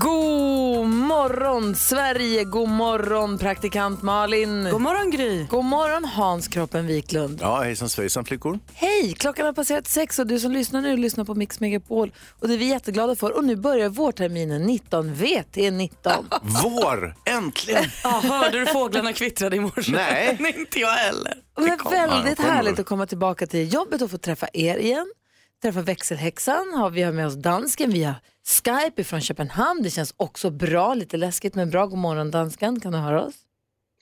God morgon Sverige, god morgon praktikant Malin. God morgon Gry. God morgon Hans Kroppen Wiklund. Ja, hejsan svejsan flickor. Hej, klockan har passerat sex och du som lyssnar nu lyssnar på Mix Megapol och det är vi jätteglada för. Och nu börjar vårterminen 19, VT19. Vår! Äntligen! Ja, hörde du fåglarna kvittrade i morse? Nej. inte jag heller. Det är väldigt härligt att komma tillbaka till jobbet och få träffa er igen. Träffa växelhäxan, har vi har med oss dansken via Skype från Köpenhamn. Det känns också bra, lite läskigt men bra. God morgon dansken, kan du höra oss?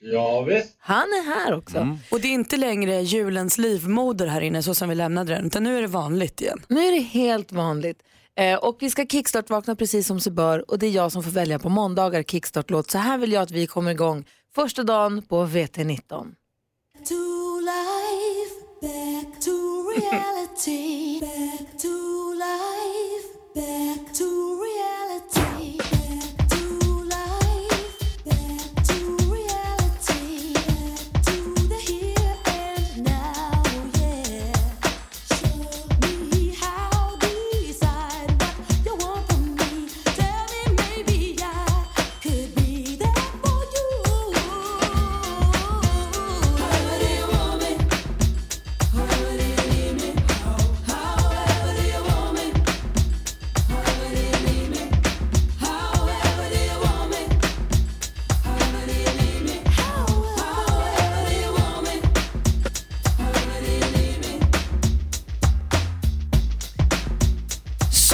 Ja, visst. Han är här också. Och det är inte längre julens livmoder här inne så som vi lämnade den utan nu är det vanligt igen. Nu är det helt vanligt. Eh, och vi ska kickstart-vakna precis som sig bör och det är jag som får välja på måndagar kickstart-låt. Så här vill jag att vi kommer igång första dagen på VT19.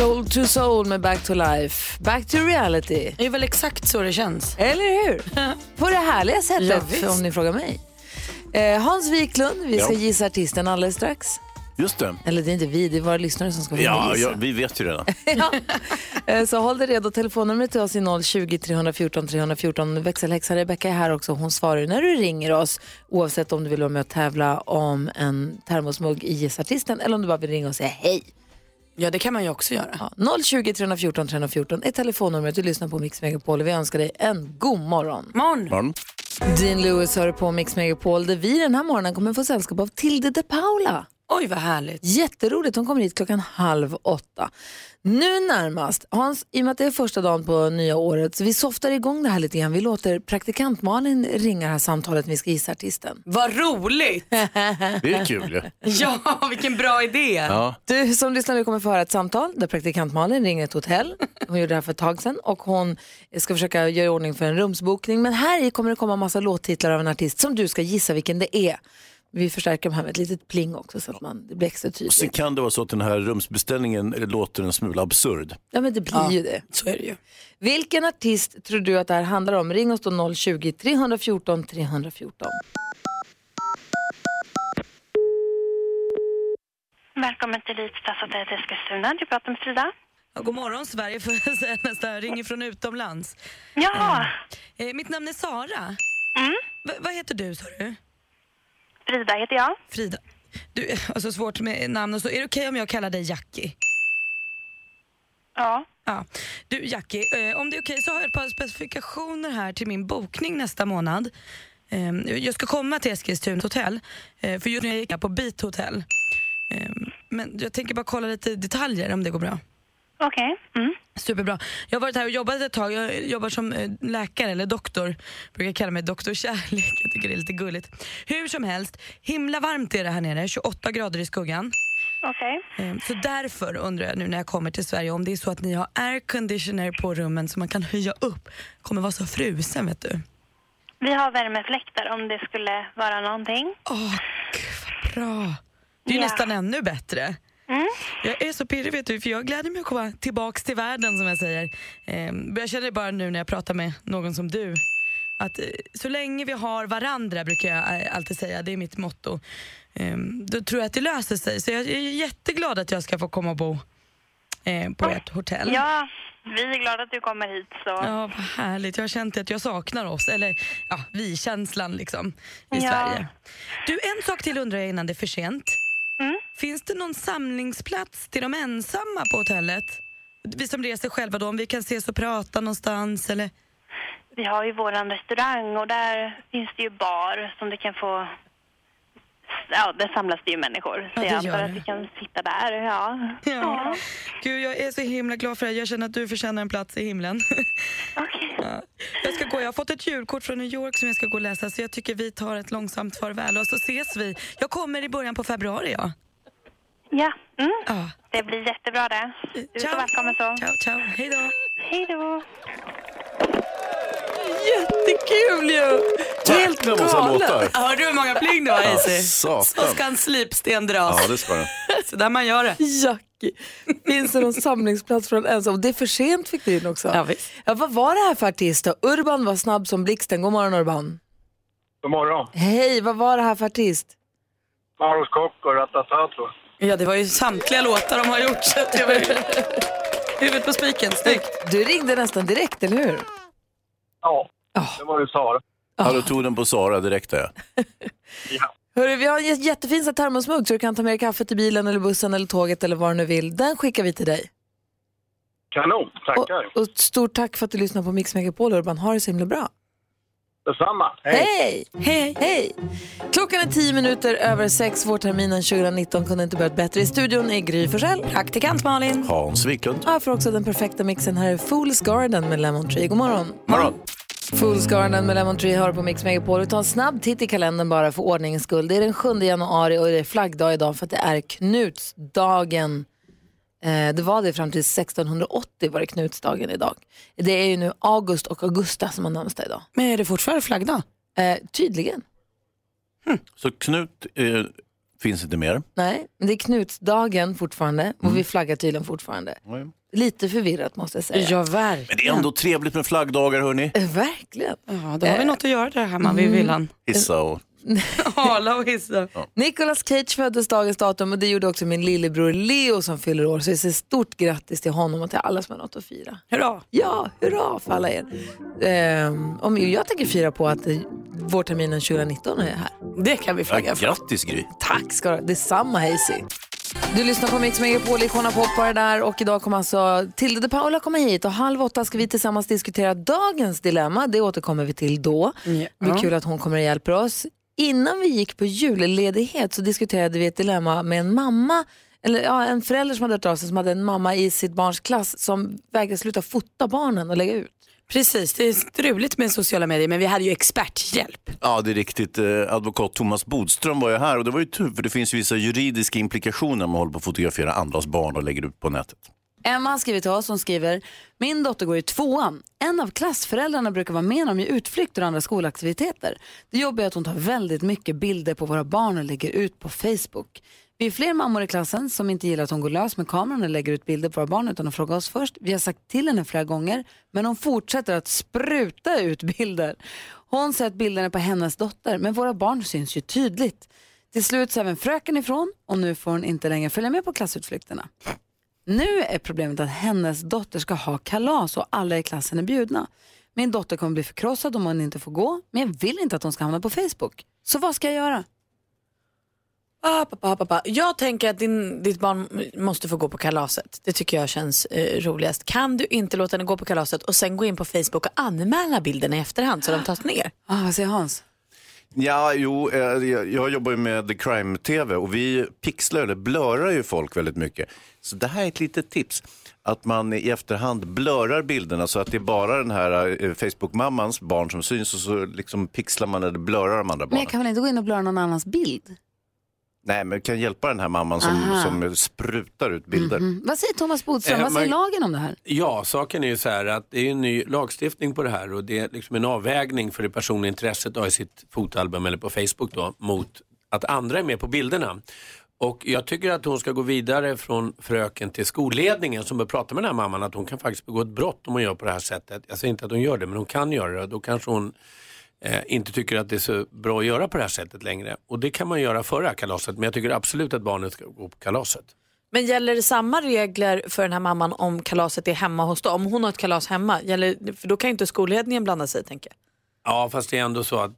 Soul to soul med Back to life, back to reality. Det är väl exakt så det känns. Eller hur? På det härliga Ja, sättet visst. om ni frågar mig. Eh, Hans Wiklund, vi ska Ja. gissa artisten alldeles strax. Just det. Eller det är inte vi, det är våra lyssnare som ska få Ja, gissa. ja, vi vet ju redan. Eh, Så håll dig redo. Telefonnumret till oss är 020 314 314. Växelhäxan Rebecka är här också. Hon svarar när du ringer oss oavsett om du vill vara med och tävla om en termosmugg i Gissartisten eller om du bara vill ringa och säga hej. Ja det kan man ju också göra. Ja, 020 314 314 är telefonnumret. Du lyssnar på Mix Megapol och vi önskar dig en god morgon. Morgon. Morgon. Dean Lewis hör på Mix Megapol där vi den här morgonen kommer få sällskap av Tilde de Paula. Oj vad härligt. Jätteroligt, hon kommer hit klockan halv åtta. Nu närmast, Hans, i och med att det är första dagen på nya året så vi softar igång det här lite grann. Vi låter praktikant Malin ringa det här samtalet vi ska gissa artisten. Vad roligt. Det är kul ju. ja vilken bra idé. Ja. Du som lyssnar nu kommer få höra ett samtal där praktikant Malin ringer ett hotell. Hon gjorde det här för ett tag sedan och hon ska försöka göra i ordning för en rumsbokning. Men här i kommer det komma massa låttitlar av en artist som du ska gissa vilken det är. Vi förstärker de här med ett litet pling också så att man, det blir extra Sen tydligt. kan det vara så att den här rumsbeställningen låter en smula absurd. Ja men det blir ju det. Så är det ju. Vilken artist tror du att det här handlar om? Ring oss då 020-314 314. Välkommen till Elite Stadshotellet Eskilstuna. Du pratar med Frida. Ja, god morgon Sverige får jag säga nästan. Jag ringer från utomlands. Ja, Eh, mitt namn är Sara. Mm. V- vad heter du sa du? Frida heter jag. Frida. Du har så svårt med namn och så. Är det okej om jag kallar dig Jackie? Ja. Ja. Du Jackie, eh, om det är okej så har jag ett par specifikationer här till min bokning nästa månad. Eh, jag ska komma till Eskilstuna hotell, eh, för just nu är jag på Beat Hotel. Eh, men jag tänker bara kolla lite detaljer om det går bra. Okej. Mm. Superbra. Jag har varit här och jobbat ett tag. Jag jobbar som eh, läkare eller doktor. Brukar kalla mig doktor kärlek. Jag tycker det är lite gulligt. Hur som helst, himla varmt är det här nere. 28 grader i skuggan. Okej. Eh, Så därför undrar jag nu när jag kommer till Sverige om det är så att ni har air conditioner på rummen så man kan höja upp. Kommer vara så frusen vet du. Vi har värmefläktar om det skulle vara någonting. Åh, gud vad bra. Det är ju Ja. nästan ännu bättre. Mm. Jag är så pirrig vet du, för jag gläder mig att komma tillbaks till världen som jag säger. Eh, jag känner det bara nu när jag pratar med någon som du. Att eh, så länge vi har varandra brukar jag eh, alltid säga, det är mitt motto. Eh, då tror jag att det löser sig. Så jag är jätteglad att jag ska få komma och bo eh, på ert hotell. Ja, vi är glada att du kommer hit. Så. Ja, vad härligt. Jag har känt att jag saknar oss, eller ja, vi-känslan liksom i Ja. Sverige. Du, en sak till undrar jag innan det är för sent. Finns det någon samlingsplats till de ensamma på hotellet? Vi som reser själva då, om vi kan ses och prata någonstans eller? Vi har ju vår restaurang och där finns det ju bar som det kan få... Ja, där samlas det ju människor. Ja, så det jag antar att vi kan sitta där, ja. Ja. Gud, jag är så himla glad för det. Jag känner att du förtjänar en plats i himlen. Okej. Ja. Jag ska gå. Jag har fått ett julkort från New York som jag ska gå och läsa så jag tycker vi tar ett långsamt farväl och så ses vi. Jag kommer i början på februari ja. Ja, mm. ja. det blir jättebra det. Du är så välkommen så. Ciao, ciao. Hej då. Hej då. Jättekul ju! Helt låtar. Hörde du hur många pling det var satan. Så ska en slipsten dras. Ja, det ska den. Så där man gör det. Jackie. Finns det någon samlingsplats för en ensam? Det är för sent fick du in också. Ja, visst. Ja, vad var det här för artist då? Urban var snabb som blixten. God morgon Urban. God morgon. Hej, vad var det här för artist? Maros Kock och Ratatato. Ja, det var ju samtliga låtar de har gjort. Så det var ju... Huvudet på spiken, snyggt. Du ringde nästan direkt, eller hur? Ja, Ja. det var ju Sara. Ja, du tog den på Sara direkt där. Ja. Hörru, vi har en jä- jättefin termosmugg så du kan ta med dig kaffet i bilen eller bussen eller tåget eller vad du nu vill. Den skickar vi till dig. Kanon, tackar. Och, och stort tack för att du lyssnar på Mix Megapol Urban. Ha det så himla bra. Detsamma. Hej. Hej! Hej! Hej! Klockan är tio minuter över sex. Vårterminen 2019 kunde inte börjat bättre. I studion är Gry Forssell. Praktikant Malin. Hans Wiklund. Här får också den perfekta mixen. Här är Fool's Garden med Lemon Tree. God morgon. Morgon. Fool's Garden med Lemon Tree hör på Mix Megapol. Vi tar en snabb titt i kalendern bara för ordningens skull. Det är den 7 januari och det är flaggdag idag för att det är Knutsdagen. Eh, det var det fram till 1680 var det Knutsdagen idag. Det är ju nu August och Augusta som har namnsdag idag. Men är det fortfarande flaggdag? Eh, tydligen. Så Knut eh, finns inte mer. Nej, men det är Knutsdagen fortfarande och vi flaggar tydligen fortfarande. Lite förvirrat måste jag säga. Ja, verkligen. Men det är ändå trevligt med flaggdagar hörni. Eh, Verkligen. Ja, då har vi något att göra där hemma vid villan. Hissa och... Hala och hissa. Nicolas Cage föddes dagens datum och det gjorde också min lillebror Leo som fyller år. Så jag säger stort grattis till honom och till alla som har något att fira. Hurra! Ja, hurra för alla er. Ehm, om jag tänker fira på att vårterminen 2019 är här. Det kan vi Ja, flagga för. grattis Gry. Tack ska du ha. Detsamma Hazy. Du lyssnar på Mix Megapol, Icona Pop var där och idag kommer alltså Tilde de Paula komma hit och halv åtta ska vi tillsammans diskutera dagens dilemma. Det återkommer vi till då. Det blir kul att hon kommer och hjälper oss. Innan vi gick på julledighet så diskuterade vi ett dilemma med en mamma eller ja, en förälder som hade hört av sig som hade en mamma i sitt barns klass som vägrade sluta fota barnen och lägga ut. Precis, det är struligt med sociala medier men vi hade ju experthjälp. Ja, det är riktigt. Eh, Advokat Thomas Bodström var ju här och det var ju tur för det finns ju vissa juridiska implikationer om man håller på att fotografera andras barn och lägger ut på nätet. Emma har skrivit till oss, hon skriver, min dotter går i tvåan. En av klassföräldrarna brukar vara med när de gör utflykter och andra skolaktiviteter. Det jobbiga är att hon tar väldigt mycket bilder på våra barn och lägger ut på Facebook. Vi är fler mammor i klassen som inte gillar att hon går lös med kameran och lägger ut bilder på våra barn utan att fråga oss först. Vi har sagt till henne flera gånger men hon fortsätter att spruta ut bilder. Hon säger att bilderna är på hennes dotter men våra barn syns ju tydligt. Till slut så även fröken ifrån och nu får hon inte längre följa med på klassutflykterna. Nu är problemet att hennes dotter ska ha kalas och alla i klassen är bjudna. Min dotter kommer bli förkrossad om hon inte får gå, men jag vill inte att hon ska hamna på Facebook. Så vad ska jag göra? Ah, pappa, pappa. Jag tänker att din, ditt barn måste få gå på kalaset. Det tycker jag känns eh, roligast. Kan du inte låta henne gå på kalaset och sen gå in på Facebook och anmäla bilderna i efterhand så de tas ner? Ah, vad säger Hans? Ja, jo, eh, jag jobbar ju med The Crime-TV och vi pixlar eller blurrar ju folk väldigt mycket. Så det här är ett litet tips. Att man i efterhand blurrar bilderna så att det är bara den här eh, Facebook-mammans barn som syns och så liksom pixlar man eller blurrar de andra Men barnen. jag kan väl inte gå in och blurra någon annans bild? Nej, men kan hjälpa den här mamman som, som sprutar ut bilder. Mm. Vad säger Thomas Bodström? Eh, vad säger man- lagen om det här? Ja, saken är ju så här att det är en ny lagstiftning på det här och det är liksom en avvägning för det personliga intresset att ha i sitt fotoalbum eller på Facebook då mot att andra är med på bilderna. Och jag tycker att hon ska gå vidare från fröken till skolledningen som bör prata med den här mamman att hon kan faktiskt begå ett brott om hon gör på det här sättet. Jag säger inte att hon gör det men hon kan göra det. Då kanske hon eh, inte tycker att det är så bra att göra på det här sättet längre. Och det kan man göra före kalaset men jag tycker absolut att barnet ska gå på kalaset. Men gäller det samma regler för den här mamman om kalaset är hemma hos dem? Om hon har ett kalas hemma, gäller, för då kan ju inte skolledningen blanda sig tänker jag. Ja, fast det är ändå så att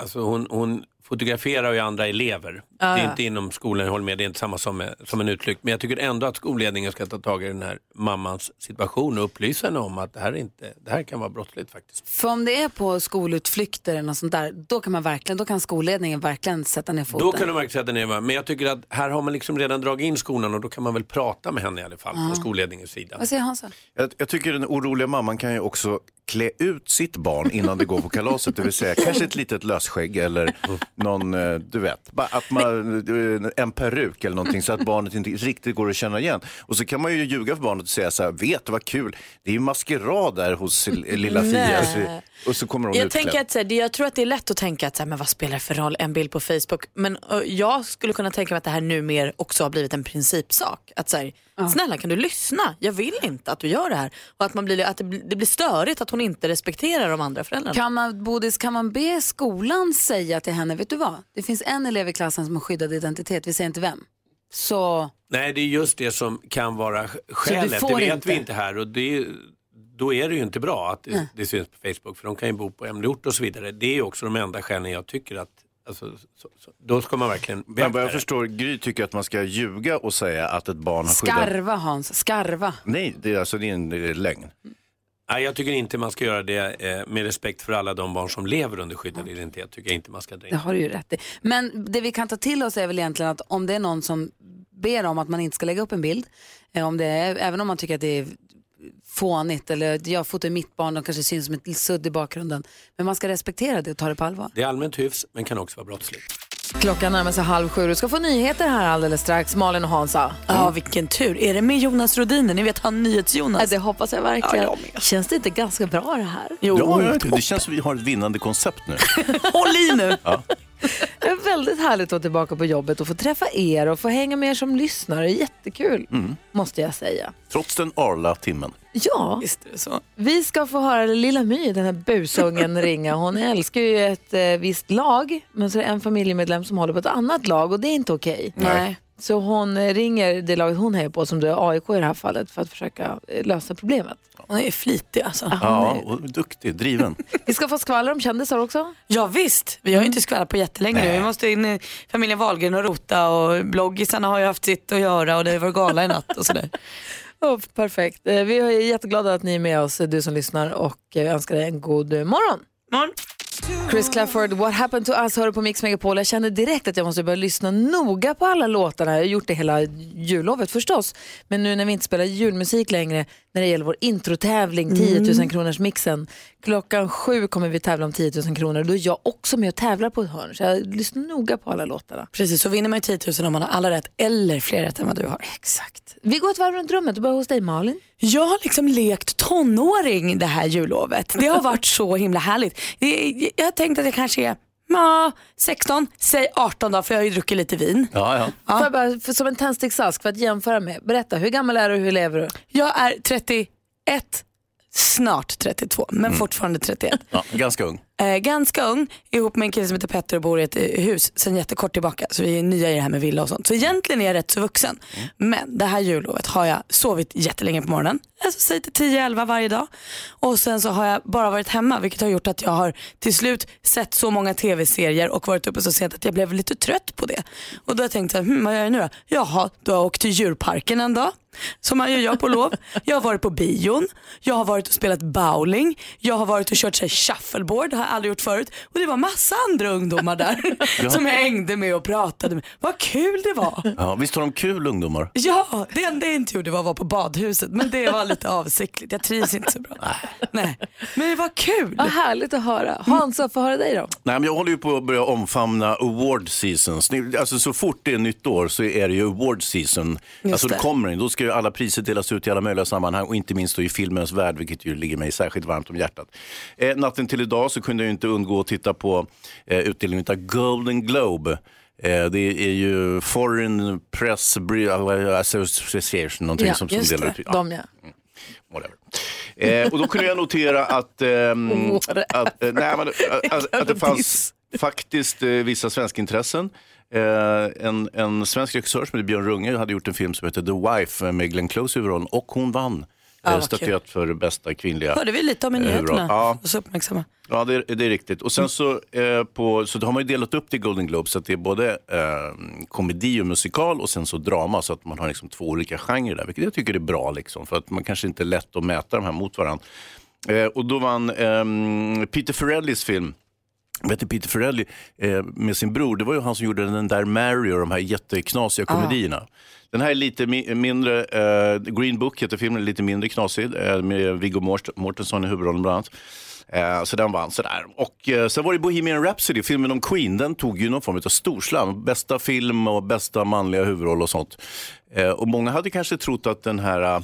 alltså, hon, hon fotograferar ju andra elever. Ja, det är ja. inte inom skolan, jag håller med, det är inte samma som, med, som en utflykt. Men jag tycker ändå att skolledningen ska ta tag i den här mammans situation och upplysa henne om att det här, är inte, det här kan vara brottsligt faktiskt. För om det är på skolutflykter eller något sånt där, då kan, man verkligen, då kan skolledningen verkligen sätta ner foten. Då kan de verkligen sätta ner? Men jag tycker att här har man liksom redan dragit in skolan och då kan man väl prata med henne i alla fall Ja. från skolledningens sida. Vad säger Hansa? Jag, jag tycker den oroliga mamman kan ju också klä ut sitt barn innan det går på kalaset. Det vill säga kanske ett litet lösskägg eller någon, eh, du vet, att man, eh, en peruk eller någonting så att barnet inte riktigt går att känna igen. Och så kan man ju ljuga för barnet och säga så här, vet du vad kul, det är ju maskerad där hos lilla Fia. Nej. Så, och så kommer hon Jag, utklädd. tänker att, så här, det- jag tror att det är lätt att tänka att så här, men vad spelar det för roll, en bild på Facebook. Men ö, jag skulle kunna tänka mig att det här numera också har blivit en principsak. Att så här, snälla kan du lyssna? Jag vill inte att du gör det här. Och att, man blir, att det, blir, det blir störigt att hon inte respekterar de andra föräldrarna. Kan man, Bodis, kan man be skolan säga till henne, vet du vad? Det finns en elev i klassen som har skyddad identitet, vi säger inte vem. Så Nej, det är just det som kan vara sk- skälet. Det vet inte? vi inte här och det, då är det ju inte bra att det, det syns på Facebook för de kan ju bo på hemlig och så vidare. Det är också de enda skälen jag tycker att alltså, så, så, då ska man verkligen Men vad jag förstår, Gry tycker att man ska ljuga och säga att ett barn har skyddat... skarva Hans, skarva. Nej, det är, alltså, det är en det är lögn. Nej, jag tycker inte man ska göra det eh, med respekt för alla de barn som lever under skyddad identitet. tycker jag inte man ska dra in. Det har du ju rätt i. Men det vi kan ta till oss är väl egentligen att om det är någon som ber om att man inte ska lägga upp en bild, eh, om det är, även om man tycker att det är fånigt eller jag fotar mitt barn, de kanske syns som ett sudd i bakgrunden. Men man ska respektera det och ta det på allvar. Det är allmänt hyfs men kan också vara brottsligt. Klockan närmar sig halv sju. Du ska få nyheter här alldeles strax. Malin och Hansa. Ja, vilken tur. Är det med Jonas Rodiner? Ni vet han NyhetsJonas. Det hoppas jag verkligen. Ja, Känns det inte ganska bra det här? Jo. Ja, ja, det känns som vi har ett vinnande koncept nu. Håll i nu. Ja. Det är väldigt härligt att vara tillbaka på jobbet och få träffa er och få hänga med er som lyssnare. Jättekul, Mm. måste jag säga. Trots den arla timmen. Ja, Visst är det så. vi ska få höra Lilla My, den här busungen, ringa. Hon älskar ju ett eh, visst lag, men så är det en familjemedlem som håller på ett annat lag och det är inte okej. Nej. Så hon eh, ringer det laget hon hejar på, som det är AIK i det här fallet, för att försöka eh, lösa problemet. Hon är flitig alltså. Ja, och duktig, driven. Vi ska få skvaller om kändisar också. Ja visst, vi har ju inte skvallrat på jättelänge nu. Vi måste in i familjen Wahlgren och rota och bloggisarna har ju haft sitt att göra och det var gala i natt och sådär. Oh, perfekt. Eh, Vi är jätteglada att ni är med oss, du som lyssnar, och eh, önskar dig en god eh, morgon. morgon. Chris Clafford, What happened to us, hör på Mix Megapol. Jag kände direkt att jag måste börja lyssna noga på alla låtarna. Jag har gjort det hela jullovet förstås. Men nu när vi inte spelar julmusik längre, när det gäller vår introtävling, 10 000 kronors mixen. Klockan sju kommer vi tävla om 10 000 kronor. Då är jag också med och tävlar på ett hörn. Så jag lyssnar noga på alla låtarna. Precis, så vinner man ju 10 000 om man har alla rätt eller fler rätt än vad du har. Exakt. Vi går ett varv runt rummet och börjar hos dig Malin. Jag har liksom lekt tonåring det här jullovet. Det har varit så himla härligt. Jag har tänkt att jag kanske är ja, 16, säg 18 då för jag har ju druckit lite vin. Ja, ja. Får jag bara, för, som en tändsticksask för att jämföra med. Berätta, hur gammal är du och hur lever du? Jag är 31, snart 32, men fortfarande 31. ja ganska ung. Eh, ganska ung, ihop med en kille som heter Petter och bor i ett eh, hus sen jättekort tillbaka. Så vi är nya i det här med villa och sånt. Så egentligen är jag rätt så vuxen. Men det här jullovet har jag sovit jättelänge på morgonen. Alltså säg till 10-11 varje dag. Och sen så har jag bara varit hemma vilket har gjort att jag har till slut sett så många tv-serier och varit uppe så sent att jag blev lite trött på det. Och då har jag tänkt så här, hm, vad gör jag nu då? Jaha, då har jag åkt till djurparken en dag. Som man gör på lov. Jag har varit på bion, jag har varit och spelat bowling, jag har varit och kört så här, shuffleboard, har jag aldrig gjort förut. Och det var massa andra ungdomar där Ja. som jag hängde med och pratade med. Vad kul det var. Ja, visst har de kul ungdomar? Ja, det enda jag inte gjorde var att vara på badhuset men det var lite avsiktligt. Jag trivs inte så bra. Nej. Men det var kul. Vad härligt att höra. Hansa, få höra dig då. Nej, men jag håller ju på att börja omfamna award seasons. Ni- Alltså, så fort det är nytt år så är det ju award season. Alltså, det det. kommer in. Då ska ju alla priser delas ut i alla möjliga sammanhang och inte minst då i filmens värld, vilket ju ligger mig särskilt varmt om hjärtat. Eh, natten till idag så kunde jag ju inte undgå att titta på eh, utdelningen av Golden Globe. Eh, det är ju Foreign Press Bri- Association, någonting Ja, som, som delar det. ut. Ja. De ja. whatever. Eh, och då kunde jag notera att, ehm, att, eh, nej, men, att, att, att det fanns faktiskt eh, vissa svenska intressen. Eh, en, en svensk regissör som heter Björn Runge hade gjort en film som heter The Wife med Glenn Close i huvudrollen och hon vann Eh, vad statyett för bästa kvinnliga hörde vi lite om i eh, nyheterna. Ja, Så uppmärksamma. Ja, det, är- det är riktigt. Och sen så, eh, på, så har man ju delat upp det i Golden Globe så att det är både eh, komedi och musikal och sen så drama så att man har liksom två olika genrer där, vilket jag tycker är bra liksom, för att man kanske inte är lätt att mäta de här mot varandra. Eh, och då vann ehm, Peter Farrellys film Vet du, Peter Farrelly eh, med sin bror, det var ju han som gjorde den där Mary och de här jätteknasiga Ah. Den här är lite mi- mindre, eh, Green Book heter filmen, lite mindre knasig eh, med Viggo Mort- Mortensen i huvudrollen bland annat. Eh, så den vann sådär. Och eh, sen var det Bohemian Rhapsody, filmen om Queen, den tog ju någon form av storslam. Bästa film och bästa manliga huvudroll och sånt. Eh, och många hade kanske trott att den här, eh,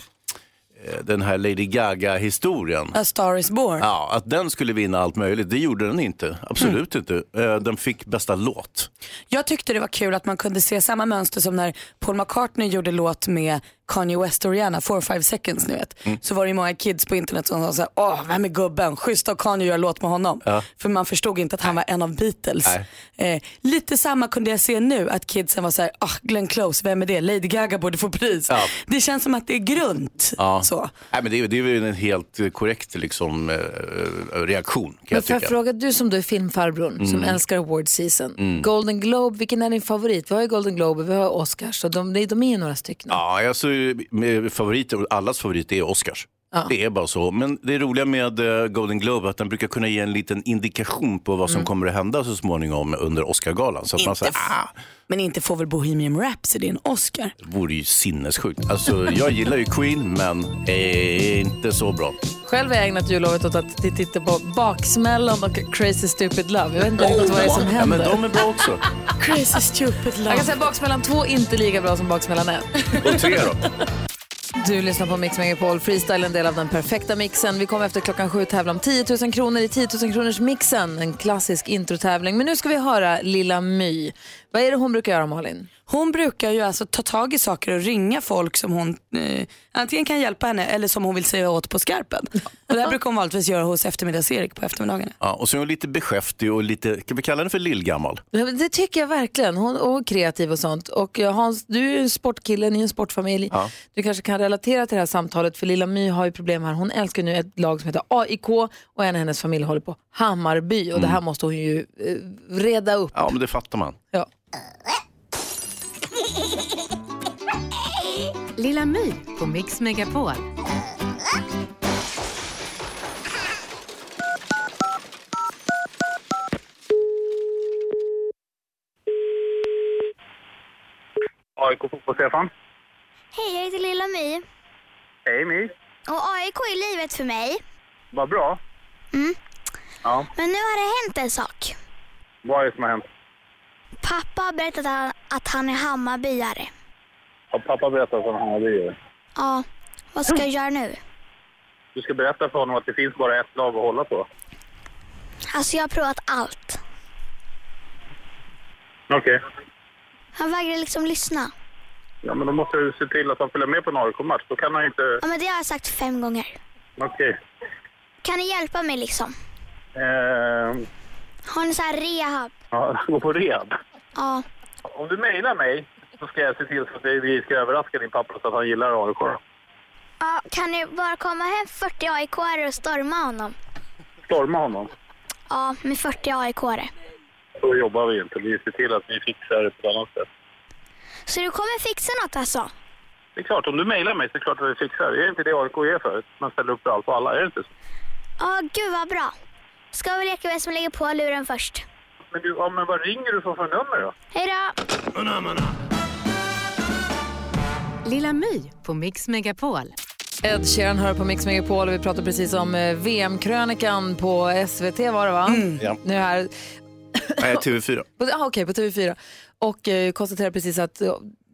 den här Lady Gaga-historien A Star is born. Ja, att den skulle vinna allt möjligt. Det gjorde den inte. Absolut inte. Eh, Den fick bästa låt. Jag tyckte det var kul att man kunde se samma mönster som när Paul McCartney gjorde låt med Kanye West och Rihanna, 4-5 seconds ni vet. Mm. Så var det ju många kids på internet som sa såhär, åh vem är gubben? Schysst av Kanye att göra låt med honom. Ja. För man förstod inte att han var en av Beatles. Eh, lite samma kunde jag se nu, att kidsen var såhär, ah Glenn Close, vem är det? Lady Gaga borde få pris. Ja. Det känns som att det är grunt. Ja. Så. Nej, men det, är, det är väl en helt korrekt liksom, eh, reaktion kan Men jag får jag tycka. fråga, du som då är filmfarbrorn som Mm. älskar award season. Mm. Golden Globe, vilken är din favorit? Vi har ju Golden Globe, vi har Oscars och de, de, de är ju några stycken. Ja, alltså, med favoriter, allas favorit är Oscars. Ja. Det är bara så. Men det roliga med eh, Golden Globe är att den brukar kunna ge en liten indikation på vad som Mm. kommer att hända så småningom under Oscargalan. Så att man Inte säger, ah, Men inte får väl Bohemian Rhapsody en Oscar? det vore ju sinnessjukt. Alltså, jag gillar ju Queen, men är inte så bra. Själv har jag ägnat jullovet åt att titta på Baksmällan och Crazy Stupid Love. Jag vet inte riktigt vad det är som Ja, händer. men de är bra också. Crazy Stupid Love. Jag kan säga Baksmällan 2 inte lika bra som Baksmällan 1. Och tre då? Du lyssnar på Mix Megapol Freestyle, en del av den perfekta mixen. Vi kommer efter klockan sju tävla om 10 000 kronor i 10 000 kronors mixen. En klassisk introtävling. Men nu ska vi höra Lilla My. Vad är det hon brukar göra Malin? Hon brukar ju alltså ta tag i saker och ringa folk som hon eh, antingen kan hjälpa henne eller som hon vill säga åt på skarpen. Och det här brukar hon vanligtvis göra hos eftermiddags-Erik på eftermiddagarna. Ja, och så är hon lite beskäftig och lite, kan vi kalla henne för lillgammal? Ja, men Det tycker jag verkligen. Hon hon är kreativ och sånt. Och eh, Hans, du är ju en sportkille, ni är en sportfamilj. Ja. Du kanske kan relatera till det här samtalet för Lilla My har ju problem här. Hon älskar nu ett lag som heter AIK och en av hennes familj håller på Hammarby och det här måste hon ju eh, reda upp. Ja, men det fattar man. Ja. Lilla My på Mix Megapol. AIK Fotboll-Stefan. Hej, jag heter Lilla My. Hej My. Och AIK är livet för mig. Vad bra. Mm. Ja. Men nu har det hänt en sak. Vad är det som har hänt? Pappa har berättat att han, att han är Hammarbyare. Har pappa berättat för honom Hammarby? Ja, vad ska jag göra nu? Du ska berätta för honom att det finns bara ett lag att hålla på. Alltså jag har provat allt. Okej. Han vägrar liksom lyssna. Ja, men då måste du se till att han följer med på en AIK-match. Då kan han inte... Ja, men det har jag sagt fem gånger. Okej. Kan ni hjälpa mig liksom? Eh, Har ni så här rehab? ja, gå på rehab. Ja. Om du mejlar mig så ska jag se till så att vi ska överraska din pappa så att han gillar AIK. ja. Kan ni bara komma hem 40 aik och storma honom? Storma honom. Ja, med 40 aik -are. Så jobbar vi inte. Vi ser till att vi fixar det på ett annat sätt. Så du kommer fixa något alltså? Det är klart, om du mejlar mig så är det klart att vi fixar det. Är inte det AIK är för? Man ställer upp för allt och alla, är det inte så? Ja, gud vad bra. Ska vi leka vem som lägger på luren först? Men, du, ja, men vad ringer du för, för nummer då? Hej då! Lilla My på Mix Megapol. Ed Sheeran hör på Mix Megapol och vi pratar precis om eh, VM-krönikan på SVT var det va? Ja. Nu här, Nej, TV4. på, ah, okej, på TV4. Och eh, konstaterar precis att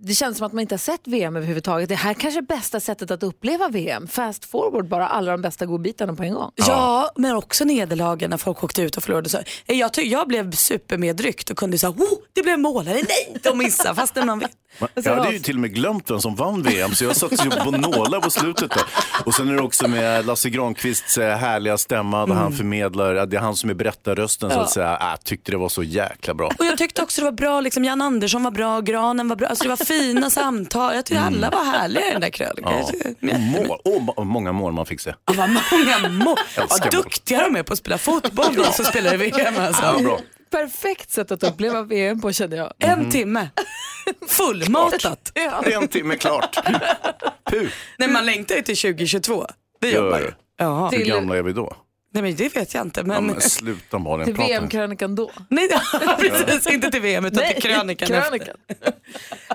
det känns som att man inte har sett VM överhuvudtaget. Det här kanske är bästa sättet att uppleva VM. Fast forward, bara alla de bästa godbitarna på en gång. Ja, men också nederlagen när folk åkte ut och förlorade. Så, eh, jag, jag blev supermedryckt och kunde säga, oh, det blev mål, eller nej, de missade, fast man vet. Jag hade ju till och med glömt vem som vann VM, så jag satt på nålar på slutet. Där. Och sen är det också med Lasse Granqvists eh, härliga stämma, där han förmedlar, ja, det är han som är berättarrösten, så Ja. att säga. Äh, Jag tyckte det var så jäkla bra. Och jag tyckte också det var bra, liksom Jan Andersson var bra, Granen var bra, alltså det var fina samtal. Jag tyckte alla var härliga i den där krönikan. Ja. Och mål, och många mål man fick se. Det var många mål. Vad duktiga de är på att spela fotboll de som spelar i VM. Alltså. Ja, bra. Perfekt sätt att uppleva VM på känner jag. En timme. Fullmatat. En timme klart. Puh. Nej, man längtar ju till 2022. Det Gör det. ju. Ja. Hur gamla är vi då? Nej men det vet jag inte. Ja, Men... men sluta Malin, Till. VM-krönikan då. Nej, precis. Inte till VM utan till krönikan. krönikan.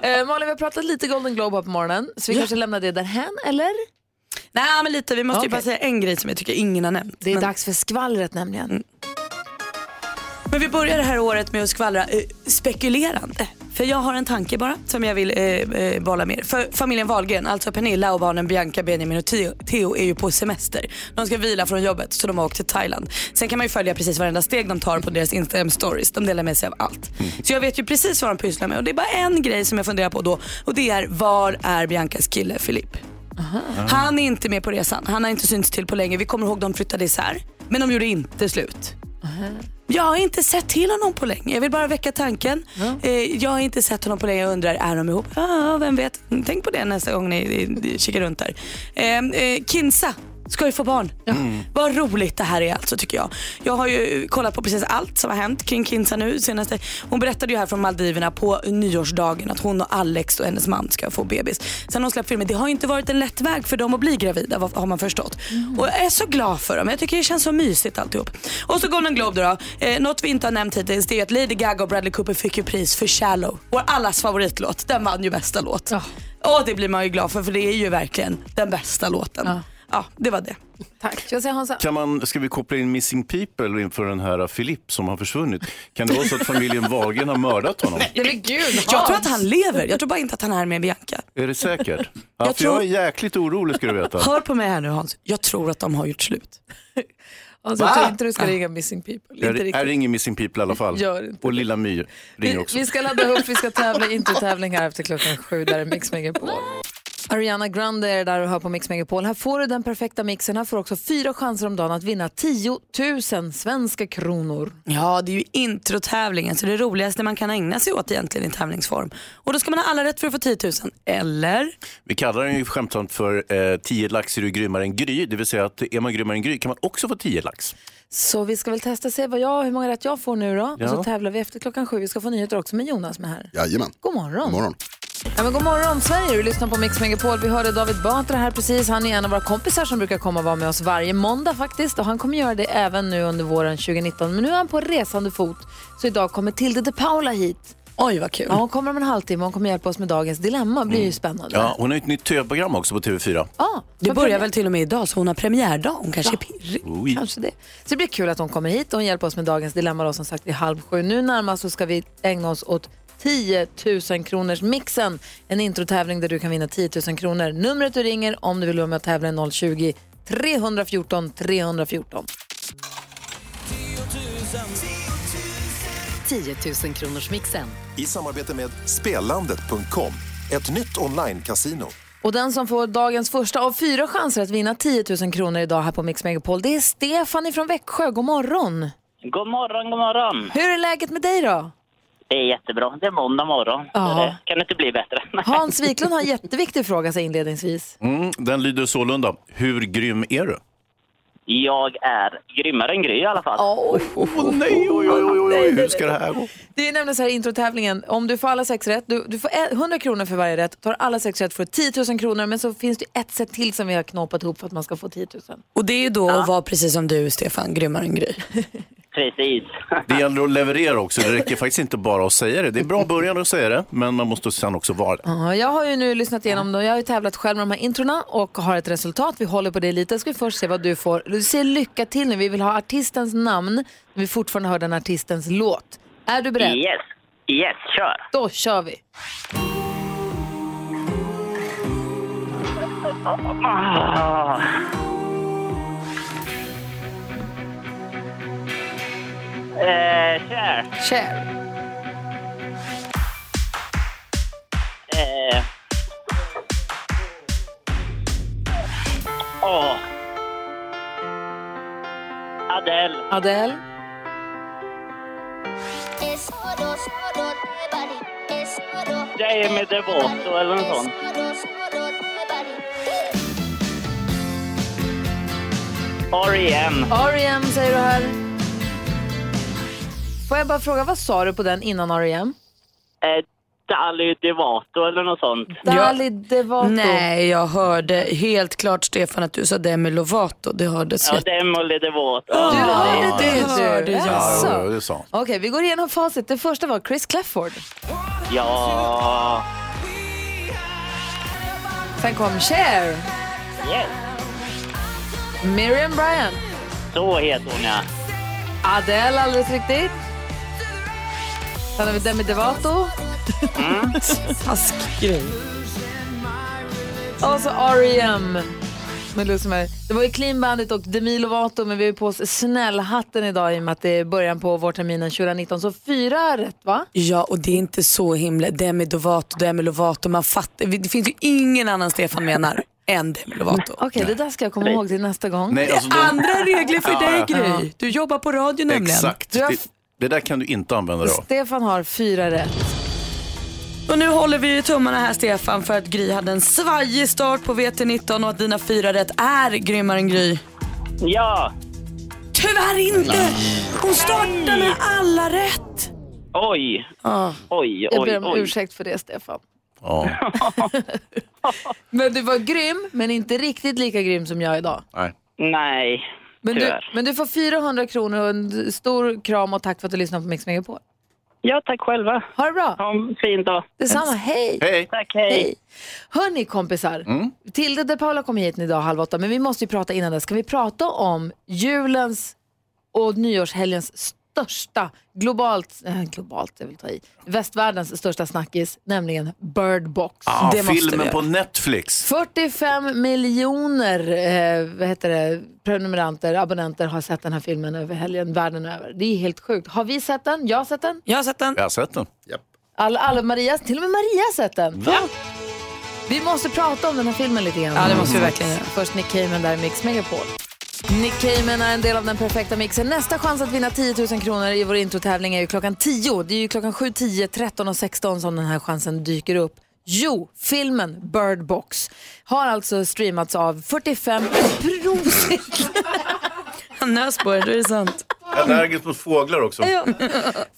Eh, Malin, vi har pratat lite Golden Globe här på morgonen, så vi Ja. kanske lämnar det därhän, eller? Nej men lite, vi måste ju Okej. bara säga en grej som jag tycker ingen har nämnt. Det är men... dags för skvallret nämligen. Men vi börjar det här året med att skvallra eh, spekulerande. För jag har en tanke bara som jag vill eh, eh, bolla med. För familjen Wahlgren, alltså Pernilla och barnen Bianca, Benjamin och Theo, Theo är ju på semester. De ska vila från jobbet så de har åkt till Thailand. Sen kan man ju följa precis varenda steg de tar på deras Instagram stories. De delar med sig av allt. Så jag vet ju precis vad de pysslar med och det är bara en grej som jag funderar på då och det är var är Biancas kille Filip? Han är inte med på resan. Han har inte synts till på länge. Vi kommer ihåg de flyttade isär. Men de gjorde inte slut. Jag har inte sett till honom på länge. Jag vill bara väcka tanken. Eh, jag har inte sett honom på länge. Jag undrar, är de ihop? Ja, vem vet. Tänk på det nästa gång ni, ni kikar runt där. Eh, eh, Kinsa ska ju få barn. Vad roligt det här är alltså tycker jag. Jag har ju kollat på precis allt som har hänt kring Kinsa nu senaste. Hon berättade ju här från Maldiverna på nyårsdagen att hon och Alex och hennes man ska få bebis. Sen hon släppt filmen, det har inte varit en lätt väg för dem att bli gravida har man förstått. Och jag är så glad för dem. Jag tycker det känns så mysigt alltihop. Och så Golden Globe då. då. Eh, något vi inte har nämnt hittills det är att Lady Gaga och Bradley Cooper fick ju pris för Shallow. Vår allas favoritlåt. Den vann ju bästa låt. Och det blir man ju glad för för det är ju verkligen den bästa låten. Ja, det var det. Tack. Jag Hansa? Kan man, ska vi koppla in Missing People inför den här Filip som har försvunnit? Kan det vara så att familjen Wahlgren har mördat honom? Nej men gud, Jag tror att han lever. Jag tror bara inte att han är med Bianca. Är det säkert? Ja, Jag för jag tror- är jäkligt orolig ska du veta. Hör på mig här nu Hans. Jag tror att de har gjort slut. Alltså, jag tror inte du ska ringa Missing People. Inte Jag riktigt. är ingen Missing People i alla fall. Gör inte Och Lilla My ringer Vi, också. vi ska ladda upp, vi ska tävla, inte tävling här efter klockan sju, där är Mix Megapol. Ariana Grande är där och hör på Mix Megapol. Här får du den perfekta mixen. Här får du också fyra chanser om dagen att vinna 10 000 svenska kronor. Ja, det är ju introtävlingen så det roligaste man kan ägna sig åt egentligen i tävlingsform. Och då ska man ha alla rätt för att få 10 000. Eller? Vi kallar den ju skämtsamt för eh, 10 lax är du grymmare än Gry. Det vill säga att är man grymmare än Gry kan man också få 10 lax. Så vi ska väl testa se vad jag, hur många rätt jag får nu då. Ja. Och så tävlar vi efter klockan sju. Vi ska få nyheter också med Jonas med här. Jajamän. God morgon. God morgon. Ja, men god morgon Sverige, du lyssnar på Mix Megapol. Vi hörde David Batra här precis. Han är en av våra kompisar som brukar komma och vara med oss varje måndag faktiskt. Och han kommer göra det även nu under våren 2019. Men nu är han på resande fot. Så idag kommer Tilde de Paula hit. Oj vad kul. Ja, hon kommer om en halvtimme och hon kommer hjälpa oss med dagens dilemma. Det blir ju spännande. Ja, hon har ju ett nytt tv-program också på TV4. Ja, Det börjar väl till och med idag så hon har premiärdag. Hon kanske är pirrig. Oj. Kanske det. Så det blir kul att hon kommer hit och hon hjälper oss med dagens dilemma då, som sagt vid halv sju. Nu närmast så ska vi ägna oss åt 10 000 kronors mixen. En introtävling där du kan vinna 10 000 kronor. Numret du ringer om du vill vara med och tävla är 020-314 314. 10 000 kronors mixen. I samarbete med Spelandet.com, ett nytt online-casino. Och den som får dagens första av fyra chanser att vinna 10 000 kronor idag här på Mix Megapol, det är Stefan från Växjö. God morgon! God morgon, god morgon. Hur är läget med dig då? Det är jättebra. Det är måndag morgon. Ja. Så det kan inte bli bättre. Hans Wiklund har en jätteviktig fråga sig inledningsvis. Mm, den lyder sålunda. Hur grym är du? Jag är grymmare än Gry i alla fall. Oh, nej, oj, oj, oj, oj, hur ska det här gå? Det är nämligen så här i introtävlingen, om du får alla sex rätt, du, du får e- 100 kronor för varje rätt, tar alla sex rätt får du 10 000 kronor, men så finns det ett sätt till som vi har knåpat ihop för att man ska få 10 000. Och det är ju då att vara precis som du Stefan, grymmare än Gry. Precis. Det gäller att leverera också. Det räcker faktiskt inte bara att säga det. Det är bra början att säga det, men man måste sen också vara det. Ja, jag har ju nu lyssnat igenom dem. Jag har ju tävlat själv med de här introna och har ett resultat. Vi håller på det lite. Ska vi först se vad du får. Du säger lycka till nu. Vi vill ha artistens namn när vi fortfarande hör den artistens låt. Är du beredd? Yes, yes kör. Då kör vi. Oh. Eh, Cher. Eh. Åh. Oh. Adele. Jamie DeVoto eller något sånt. R.E.M. R.E.M. säger du här. Får jag bara fråga, vad sa du på den innan R.E.M.? Eh, Dali DeVato eller något sånt. Dali Devato. Nej, jag hörde helt klart Stefan att du sa Demi Lovato. Det hördes Ja, jätte... Demoli DeVato. Du hörde det, Det hörde jag. Ja, det sa Okej, vi går igenom facit. Det första var Chris Clefford. Ja. Sen kom Cher. Yes. Miriam Bryant. Så heter hon ja. Adele, alldeles riktigt. Sen har vi Demi Devato. Mm. Taskgrej. Och så R.E.M. Med Lucy Mary. Det var ju Clean Bandit och Demi Lovato, men vi har ju på oss snällhatten idag i och med att det är början på vårterminen 2019. Så fyra rätt va? Ja, och det är inte så himla Demi Lovato, Demi Lovato. Man fattar, det finns ju ingen annan Stefan menar än Demi Lovato. Okej, det där ska jag komma ihåg till nästa gång. Nej, alltså de- Andra regler för dig ja. Gry. Du jobbar på radio nämligen. Exakt. Du har Det, det där kan du inte använda dig av. Stefan har fyra rätt. Och nu håller vi tummarna här Stefan för att Gry hade en svajig start på VT19 och att dina fyra rätt är grymmare än Gry. Ja. Tyvärr inte! Hon startar med alla rätt. Oj. Oj, Jag oj, ber om oj. ursäkt för det Stefan. Ja. Men du var grym, men inte riktigt lika grym som jag idag. Nej. Nej, Men du, tyvärr. men du får 400 kronor och en stor kram och tack för att du lyssnade på Mix Megapol. Ja, tack själva. Ha det bra. Ha en fin dag. Detsamma, hej. Hej. Tack, hej. Hörni kompisar, Mm. Tilde de Paula kom hit idag halv åtta, men vi måste ju prata innan det. Ska vi prata om julens och nyårshelgens största, globalt, äh, globalt jag vill ta i, västvärldens största snackis, nämligen Bird Box. Ah, det filmen på Netflix. 45 miljoner eh, vad heter det, prenumeranter, abonnenter har sett den här filmen över helgen, världen över. Det är helt sjukt. Har vi sett den? Jag har sett den. Jag har sett den. Jag har sett den. Alla, alla Maria, till och med Maria har sett den. Va? Vi måste prata om den här filmen lite grann. Ja, det måste vi verkligen göra. Först Nick Cayman där i Mix Megapol. Nick Cayman är en del av den perfekta mixen. Nästa chans att vinna 10 000 kronor i vår introtävling är ju klockan 10. Det är ju klockan 7, 10, 13 och 16 som den här chansen dyker upp. Jo, filmen Bird Box har alltså streamats av 45 prosit. Han nös på det, det är sant. Allergisk mot fåglar också. Ja.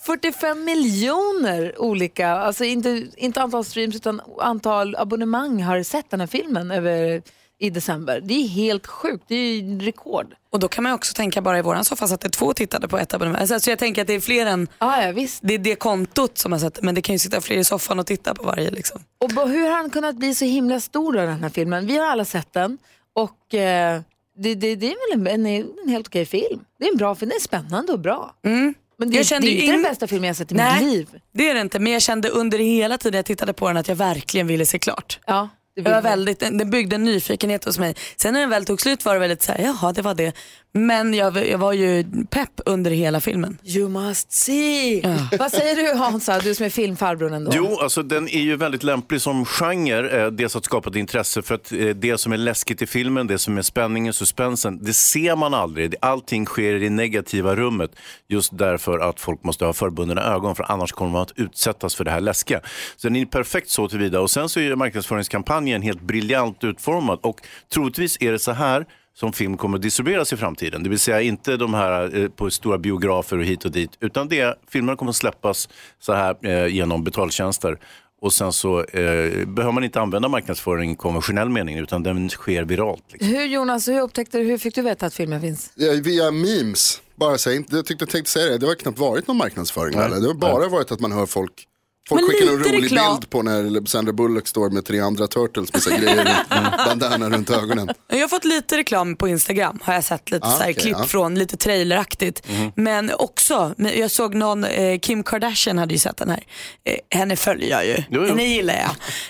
45 miljoner olika, alltså inte, inte antal streams utan antal abonnemang har sett den här filmen över, i december. Det är helt sjukt, det är rekord. Och då kan man också tänka bara i våran soffa så att det är två tittare på ett abonnemang. Alltså, så jag tänker att det är fler än ah, ja, visst. det är det kontot som har sett men det kan ju sitta fler i soffan och titta på varje liksom. Och hur har han kunnat bli så himla stor av den här filmen? Vi har alla sett den och eh, det, det, det är väl en, en, en helt okej film. Det är en bra film, den är spännande och bra. Men det, Mm. Jag det kände är ju inte den in- bästa filmen jag sett i Nej. mitt liv. Det är det inte men jag kände under hela tiden jag tittade på den att jag verkligen ville se klart. Ja, det vill var väldigt, den byggde en nyfikenhet hos mig. Sen när den väl tog slut var det väldigt såhär, jaha det var det. Men jag, jag var ju pepp under hela filmen. You must see. Vad säger du Hansa, du som är filmfarbrorn ändå? Jo, alltså den är ju väldigt lämplig som genre. Eh, dels att skapa ett intresse för att eh, det som är läskigt i filmen, det som är spänningen, suspensen, det ser man aldrig. Allting sker i det negativa rummet just därför att folk måste ha förbundna ögon för annars kommer man att utsättas för det här läskiga. Så den är perfekt så tillvida och sen så är ju marknadsföringskampanjen helt briljant utformad och troligtvis är det så här som film kommer att distribueras i framtiden. Det vill säga inte de här eh, på stora biografer och hit och dit, utan det, filmerna kommer att släppas så här eh, genom betaltjänster. Och sen så eh, behöver man inte använda marknadsföring i konventionell mening, utan den sker viralt. Liksom. Hur Jonas, hur upptäckte du, hur fick du veta att filmen finns? Ja, Via memes. Bara säga, inte- jag tyckte, jag tänkte säga det, det har knappt varit någon marknadsföring. Nej. Eller? Det har bara varit att man hör folk Folk Men skickar en lite rolig reklam. bild på när Sandra Bullock står med tre andra turtles med grejer, runt- bandana runt ögonen. Jag har fått lite reklam på Instagram, har jag sett lite Ah, så här okej, klipp ja. från, lite traileraktigt. Mhm. Men också, jag såg någon, eh, Kim Kardashian hade ju sett den här. Eh, henne följer jag ju, Jo, jo. henne gillar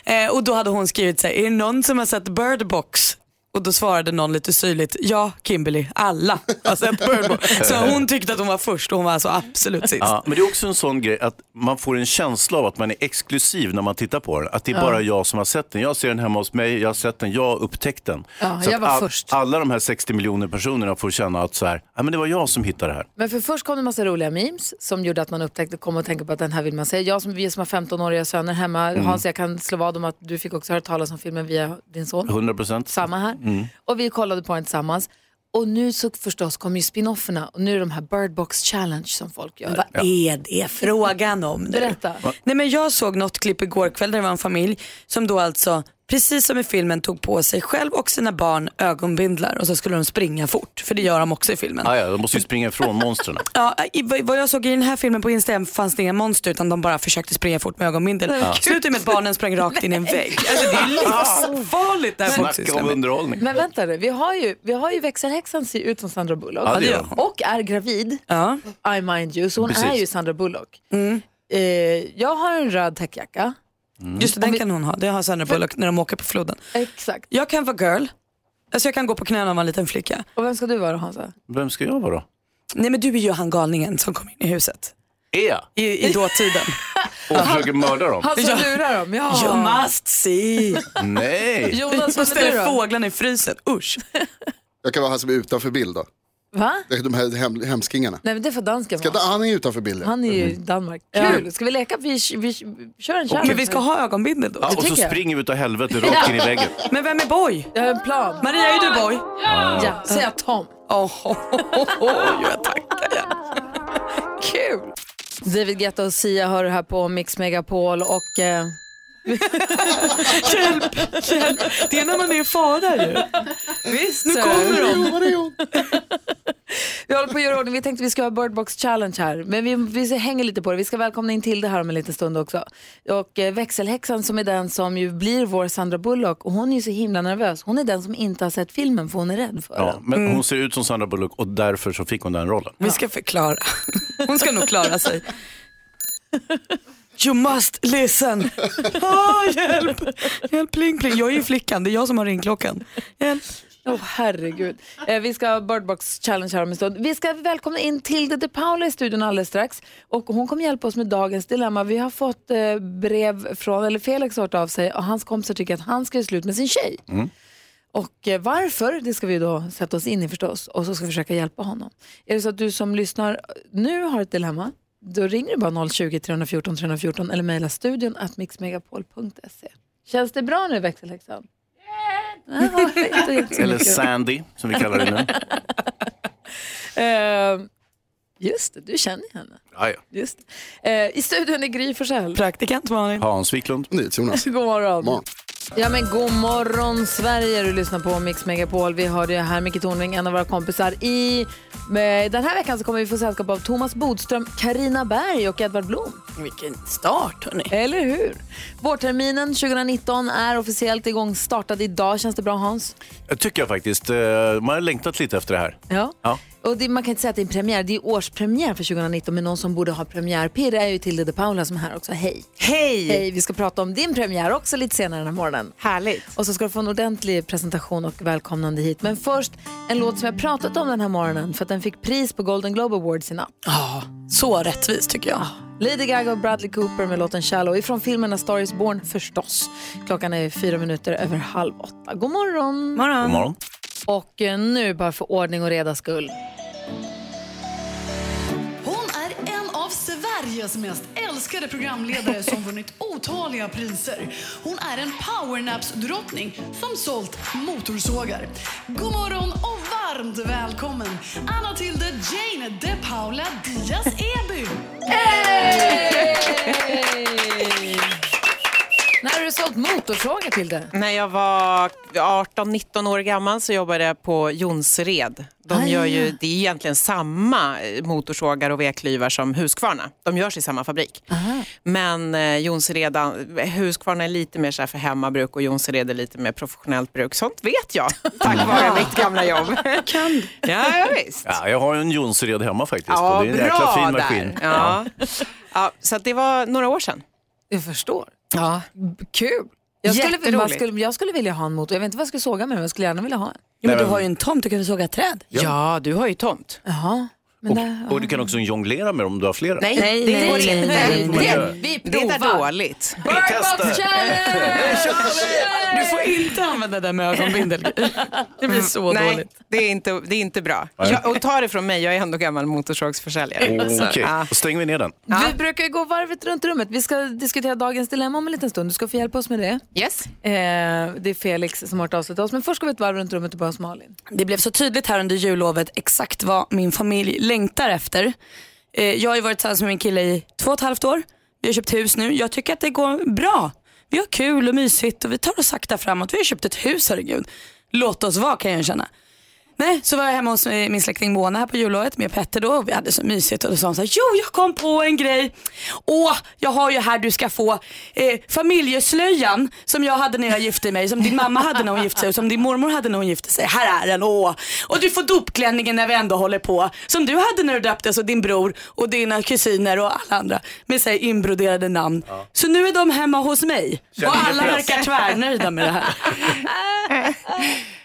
jag. Eh, och då hade hon skrivit så här, är det någon som har sett Bird Box? Och då svarade någon lite syrligt, ja Kimberly, alla har sett Box. Så hon tyckte att hon var först och hon var alltså absolut sist. Ja, men det är också en sån grej att man får en känsla av att man är exklusiv när man tittar på den. Att det är Ja. bara jag som har sett den. Jag ser den hemma hos mig, jag har sett den, jag har upptäckt den. Ja, Så jag var all, först. Alla de här 60 miljoner personerna får känna att så här, ja, men det var jag som hittade det här. Men för först kom det en massa roliga memes som gjorde att man upptäckte, kom och tänka på att den här vill man se. Jag som, vi som har 15-åriga söner hemma, Mm. Hans jag kan slå vad om att du fick också höra talas om filmen via din son. 100 procent. Samma här. Mm. Och vi kollade på den tillsammans. Och nu så förstås kommer ju spin-offerna och nu är de här Bird Box Challenge som folk gör. Vad är det frågan om nu? Berätta. Nej, men jag såg något klipp igår kväll där det var en familj som då alltså, precis som i filmen, tog på sig själv och sina barn ögonbindlar och så skulle de springa fort, för det gör de också i filmen. Ah, ja, de måste ju springa ifrån monstren. Ja, i, vad jag såg i den här filmen på Instagram fanns det inga monster utan de bara försökte springa fort med ögonbindel. Ja. Slutade med att barnen sprang rakt in i en vägg. Alltså, det är livsfarligt det här Snacka om underhållning. Men vänta nu, vi har ju, vi har ju växelhäxan ser ut som Sandra Bullock. Ja, det gör hon. Och är gravid. Ja. I mind you, så hon Precis. är ju Sandra Bullock. Mm. Eh, jag har en röd täckjacka. Just det, den kan hon ha. Det har Sandra Bullock när de åker på floden. Exakt. Jag kan vara girl. Alltså jag kan gå på knäna och vara en liten flicka. Och vem ska du vara Hansa? Vem ska jag vara då? Nej men du är ju han galningen som kom in i huset. Är jag? I, i dåtiden. Och försöker mörda dem? Han som Ja. lurar dem, ja. You must see. Nej. Jonas, du ställer då? fåglarna i frysen. Usch. Jag kan vara han som är utanför bild då. Va? Det är De här hem, hemskingarna. Nej men det får dansken Ska vara. han är utanför bild. ja. Han är ju i Danmark. Kul, ska vi leka? Vi, vi, vi kör en challenge. Men vi ska ha ögonbindel då. Ja, och så jag. springer vi utav helvete rakt in i väggen. Men vem är boy? Jag har en plan. Maria, är du boy? Ja, säger jag Tom. Oh, oh, oh, oh, jag tackar. Ja. Kul! David Guetta och Sia hör här på Mix Megapol och... Eh, Hjälp, hjälp. Det är när man är i fara ju. visst, Nu kommer de. Vi håller på att göra ordning. Vi tänkte vi ska ha Bird Box Challenge här. Men vi, vi hänger lite på det. Vi ska välkomna in till det här om en liten stund också. Och eh, växelhäxan som är den som ju blir vår Sandra Bullock. Och hon är ju så himla nervös. Hon är den som inte har sett filmen för hon är rädd för Ja, den. men hon ser ut som Sandra Bullock och därför så fick hon den rollen. Vi ska förklara. Hon ska nog klara sig. You must listen. Ah, hjälp, hjälp, pling pling. Jag är ju flickan, det är jag som har ringklockan. Hjälp. Åh herregud. Eh, vi ska ha Bird Box Challenge här om en stund. Vi ska välkomna in Tilde de Paula i studion alldeles strax. Och hon kommer hjälpa oss med dagens dilemma. Vi har fått eh, brev från, eller Felix har hört av sig och hans kompisar tycker att han ska göra slut med sin tjej. Och eh, varför, det ska vi då sätta oss in i förstås och så ska vi försöka hjälpa honom. Är det så att du som lyssnar nu har ett dilemma, då ringer du bara 020 314 314 eller mejla studion at mixmegapol.se. Känns det bra nu växelhäxan? Eller. Sandy, som vi kallar det nu. Eh, just det, du känner henne. Ja, ja. Just det. Eh, I studion är Gry Forssell. Praktikant Malin. Hans Wiklund. Jonas. God morgon. Morgon. Ja men god morgon Sverige, du lyssnar på Mix Megapol. Vi hörde ju här Micke Tornving, en av våra kompisar. I, med, den här veckan så kommer vi få sällskap av Thomas Bodström, Karina Berg och Edvard Blom. Vilken start hörni. Eller hur? Vårterminen 2019 är officiellt igång, startad idag. Känns det bra Hans? Jag tycker jag faktiskt. eh, Man har längtat lite efter det här. Ja. Ja. Och det, man kan inte säga att det är en premiär, det är årspremiär för 2019 men någon som borde ha premiärpirr är ju Tilde de Paula som är här också. Hej! Hej! Hej! Vi ska prata om din premiär också lite senare den här morgonen. Härligt. Och så ska du få en ordentlig presentation och välkomnande hit. Men först en låt som jag pratat om den här morgonen för att den fick pris på Golden Globe Awards i natt. Ja, så rättvist tycker jag. Lady Gaga och Bradley Cooper med låten Shallow ifrån filmen A Star Is Born förstås. Klockan är fyra minuter över halv åtta. God morgon! morgon. God morgon. Och eh, nu bara för ordning och reda skull. Sveriges mest älskade programledare som vunnit otaliga priser. Hon är en powernaps-drottning som sålt motorsågar. God morgon och varmt välkommen Anna Tilde Jane de Paula Diaz Eby. När har du sålt motorsågar till det? När jag var 18-19 år gammal så jobbade jag på Jonsered. De Ah, gör ju, det är egentligen samma eh, motorsågar och vedklyvar som Husqvarna. De görs i samma fabrik. Men eh, Jonsered, eh, Husqvarna är lite mer så här för hemmabruk och Jonsered är lite mer professionellt bruk. Sånt vet jag tack vare mitt gamla jobb. Kan Ja, ja, visst. Ja, jag har ju en Jonsered hemma faktiskt. Ja, och det är en jäkla bra fin maskin. Ja. Ja, så att det var några år sedan. Jag förstår. Ja. Kul. Jag skulle, man skulle, jag skulle vilja ha en motor. Jag vet inte vad jag skulle såga med men jag skulle gärna vilja ha en. Ja, men Nej, du har men- ju en tomt, du kan väl såga träd? Ja. du har ju tomt. Jaha. Och, och du kan också jonglera med dem om du har flera. Nej, Nej, det nej, går nej, inte. nej, nej. Det- Vi Det är dåligt. Du får inte använda det med ögonbindel. Det blir så Nej, dåligt. det är inte, det är inte bra. Jag, och ta det från mig, jag är ändå gammal motorsågsförsäljare. Så, Okej, ja. då stänger vi ner den. Vi brukar gå varvet runt rummet. Vi ska diskutera dagens dilemma om en liten stund. Du ska få hjälpa oss med det. Yes. Eh, det är Felix som har hört avsluta oss. Men först ska vi ett varv runt rummet och börja hos Malin. Det blev så tydligt här under jullovet exakt vad min familj längtar efter. Eh, jag har ju varit tillsammans med min kille i två och ett halvt år. Vi har köpt hus nu. Jag tycker att det går bra. Vi har kul och mysigt och vi tar oss sakta framåt. Vi har köpt ett hus, herregud. Låt oss vara kan jag känna. Nej, så var jag hemma hos eh, min släkting Mona här på jullovet med Petter då. och Vi hade så mysigt och då sa hon så här, jo jag kom på en grej. Åh, jag har ju här du ska få eh, familjeslöjan som jag hade när jag gifte mig, som din mamma hade när hon gifte sig och som din mormor hade när hon gifte sig. Här är den, åh. Och du får dopklänningen när vi ändå håller på. Som du hade när du döptes och din bror och dina kusiner och alla andra med sig inbroderade namn. Så nu är de hemma hos mig Känner och alla verkar tvärnöjda med det här.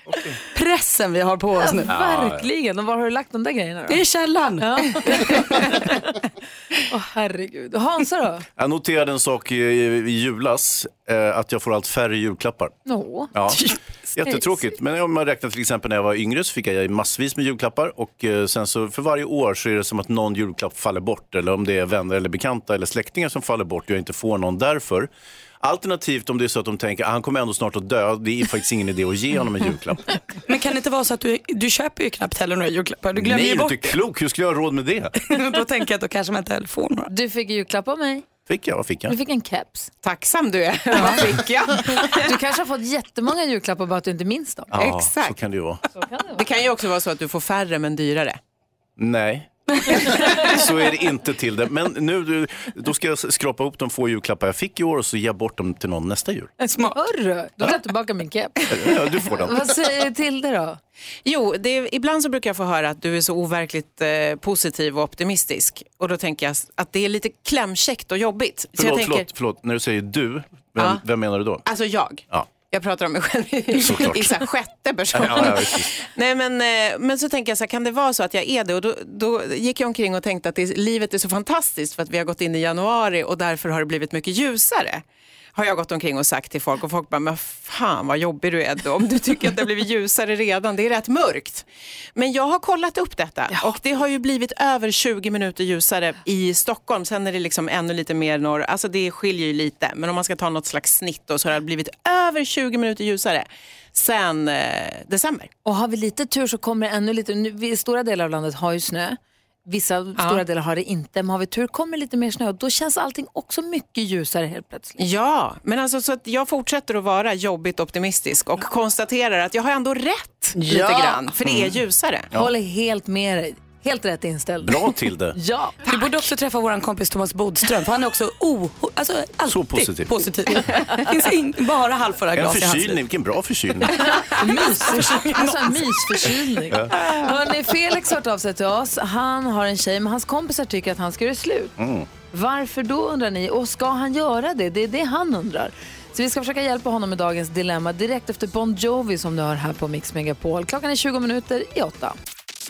Pressen vi har på oss nu. Ja, verkligen. Och var har du lagt de där grejerna då? Det är källan. Ja. Åh herregud. Hansa då? Jag noterade en sak i, i julas, eh, att jag får allt färre julklappar. Nå. Ja. Jättetråkigt, men om man räknar till exempel när jag var yngre så fick jag massvis med julklappar och eh, sen så för varje år så är det som att någon julklapp faller bort eller om det är vänner eller bekanta eller släktingar som faller bort och jag inte får någon därför. Alternativt om det är så att de tänker att han kommer ändå snart att dö, det är faktiskt ingen idé att ge honom en julklapp. Men kan det inte vara så att du, du köper ju knappt heller några julklappar? Du glömmer Nej, ju du bort är inte klok, hur skulle jag ha råd med det? det. Då tänker jag att då kanske man inte heller får några. Du fick julklapp av mig. Fick jag, vad fick Du jag? fick en keps. Tacksam du är. Vad fick jag? Du kanske har fått jättemånga julklappar bara att du inte minns dem. Ja, Exakt. så kan det ju vara. Det kan ju också vara så att du får färre men dyrare. Nej. så är det inte till det. Men nu, då ska jag skrapa ihop de få julklappar jag fick i år och så ge jag bort dem till någon nästa jul. Smart. Hörru, då tar jag tillbaka min keps. Ja, du får den. Vad säger Tilde då? Jo, det är, ibland så brukar jag få höra att du är så overkligt eh, positiv och optimistisk. Och då tänker jag att det är lite klämkäckt och jobbigt. Så Förlåt, jag tänker, förlåt, förlåt, när du säger du, vem, Ja. vem menar du då? Alltså jag. Ja. Jag pratar om mig själv i, Såklart. i så här sjätte person. Ja, ja. Nej, men, eh, men så tänker jag så här, kan det vara så att jag är det? Och då, då gick jag omkring och tänkte att det, livet är så fantastiskt för att vi har gått in i januari och därför har det blivit mycket ljusare. Har jag gått omkring och sagt till folk och folk bara, men fan vad jobbig du är då, om du tycker att det har blivit ljusare redan, det är rätt mörkt. Men jag har kollat upp detta och det har ju blivit över 20 minuter ljusare i Stockholm. Sen är det liksom ännu lite mer norr, alltså det skiljer ju lite. Men om man ska ta något slags snitt då, så har det blivit över 20 minuter ljusare sen eh, december. Och har vi lite tur så kommer det ännu lite, nu, vi, stora delar av landet har ju snö. Vissa stora delar har det inte, men har vi tur kommer lite mer snö och då känns allting också mycket ljusare helt plötsligt. Ja, men alltså så att jag fortsätter att vara jobbigt optimistisk och konstaterar att jag har ändå rätt lite Ja. grann, för det är Mm. ljusare. Ja. Håller helt med dig. Helt rätt inställd. Bra till det. Ja. Du borde också träffa vår kompis Thomas Bodström för han är också o, alltså, alltid Så positiv. positiv. Det finns in, bara halvfulla En glas i hans liv. vilken bra förkylning. Mysförkylning. Alltså en mysförkylning. Ja. Hörrni, Felix har hört av sig till oss. Han har en tjej, men hans kompisar tycker att han ska göra slut. Mm. Varför då undrar ni? Och ska han göra det? Det är det han undrar. Så vi ska försöka hjälpa honom med dagens dilemma direkt efter Bon Jovi som du hör här på Mix Megapol. Klockan är 20 minuter i åtta.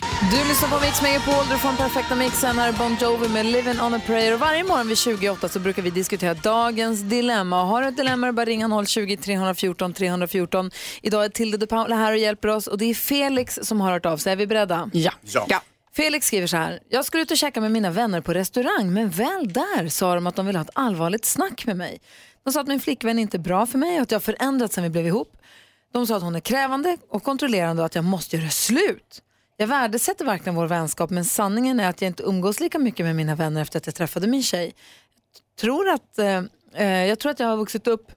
Du lyssnar på Mix Megapol, du får den perfekta mixen. Här är Bon Jovi med Living on a prayer. Och varje morgon vid 28 så brukar vi diskutera dagens dilemma. Och Har du ett dilemma bara ringa 020-314 314. Idag är Tilde de Paula här och hjälper oss. Och det är Felix som har hört av sig. Är vi beredda? Ja. Ja. Felix skriver så här. Jag skulle ut och käka med mina vänner på restaurang, men väl där sa de att de ville ha ett allvarligt snack med mig. De sa att min flickvän inte är bra för mig och att jag har förändrats sen vi blev ihop. De sa att hon är krävande och kontrollerande och att jag måste göra slut. Jag värdesätter verkligen vår vänskap men sanningen är att jag inte umgås lika mycket med mina vänner efter att jag träffade min tjej. Tror att, eh, eh, jag tror att jag har vuxit upp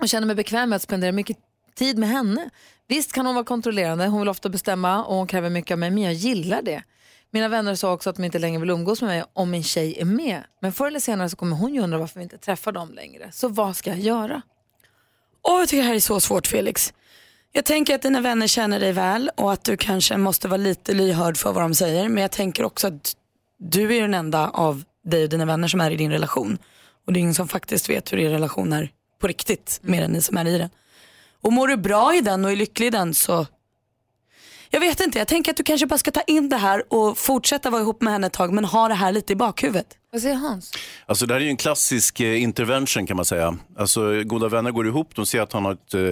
och känner mig bekväm med att spendera mycket tid med henne. Visst kan hon vara kontrollerande, hon vill ofta bestämma och hon kräver mycket av mig, men jag gillar det. Mina vänner sa också att de inte längre vill umgås med mig om min tjej är med. Men förr eller senare så kommer hon ju undra varför vi inte träffar dem längre. Så vad ska jag göra? Åh, jag tycker det här är så svårt Felix. Jag tänker att dina vänner känner dig väl och att du kanske måste vara lite lyhörd för vad de säger. Men jag tänker också att du är den enda av dig och dina vänner som är i din relation. Och det är ingen som faktiskt vet hur er relation är på riktigt mer än ni som är i den. Och mår du bra i den och är lycklig i den så jag vet inte, jag tänker att du kanske bara ska ta in det här och fortsätta vara ihop med henne ett tag men ha det här lite i bakhuvudet. Vad säger Hans? Alltså det här är ju en klassisk eh, intervention kan man säga. Alltså goda vänner går ihop, de ser att han har ett, eh,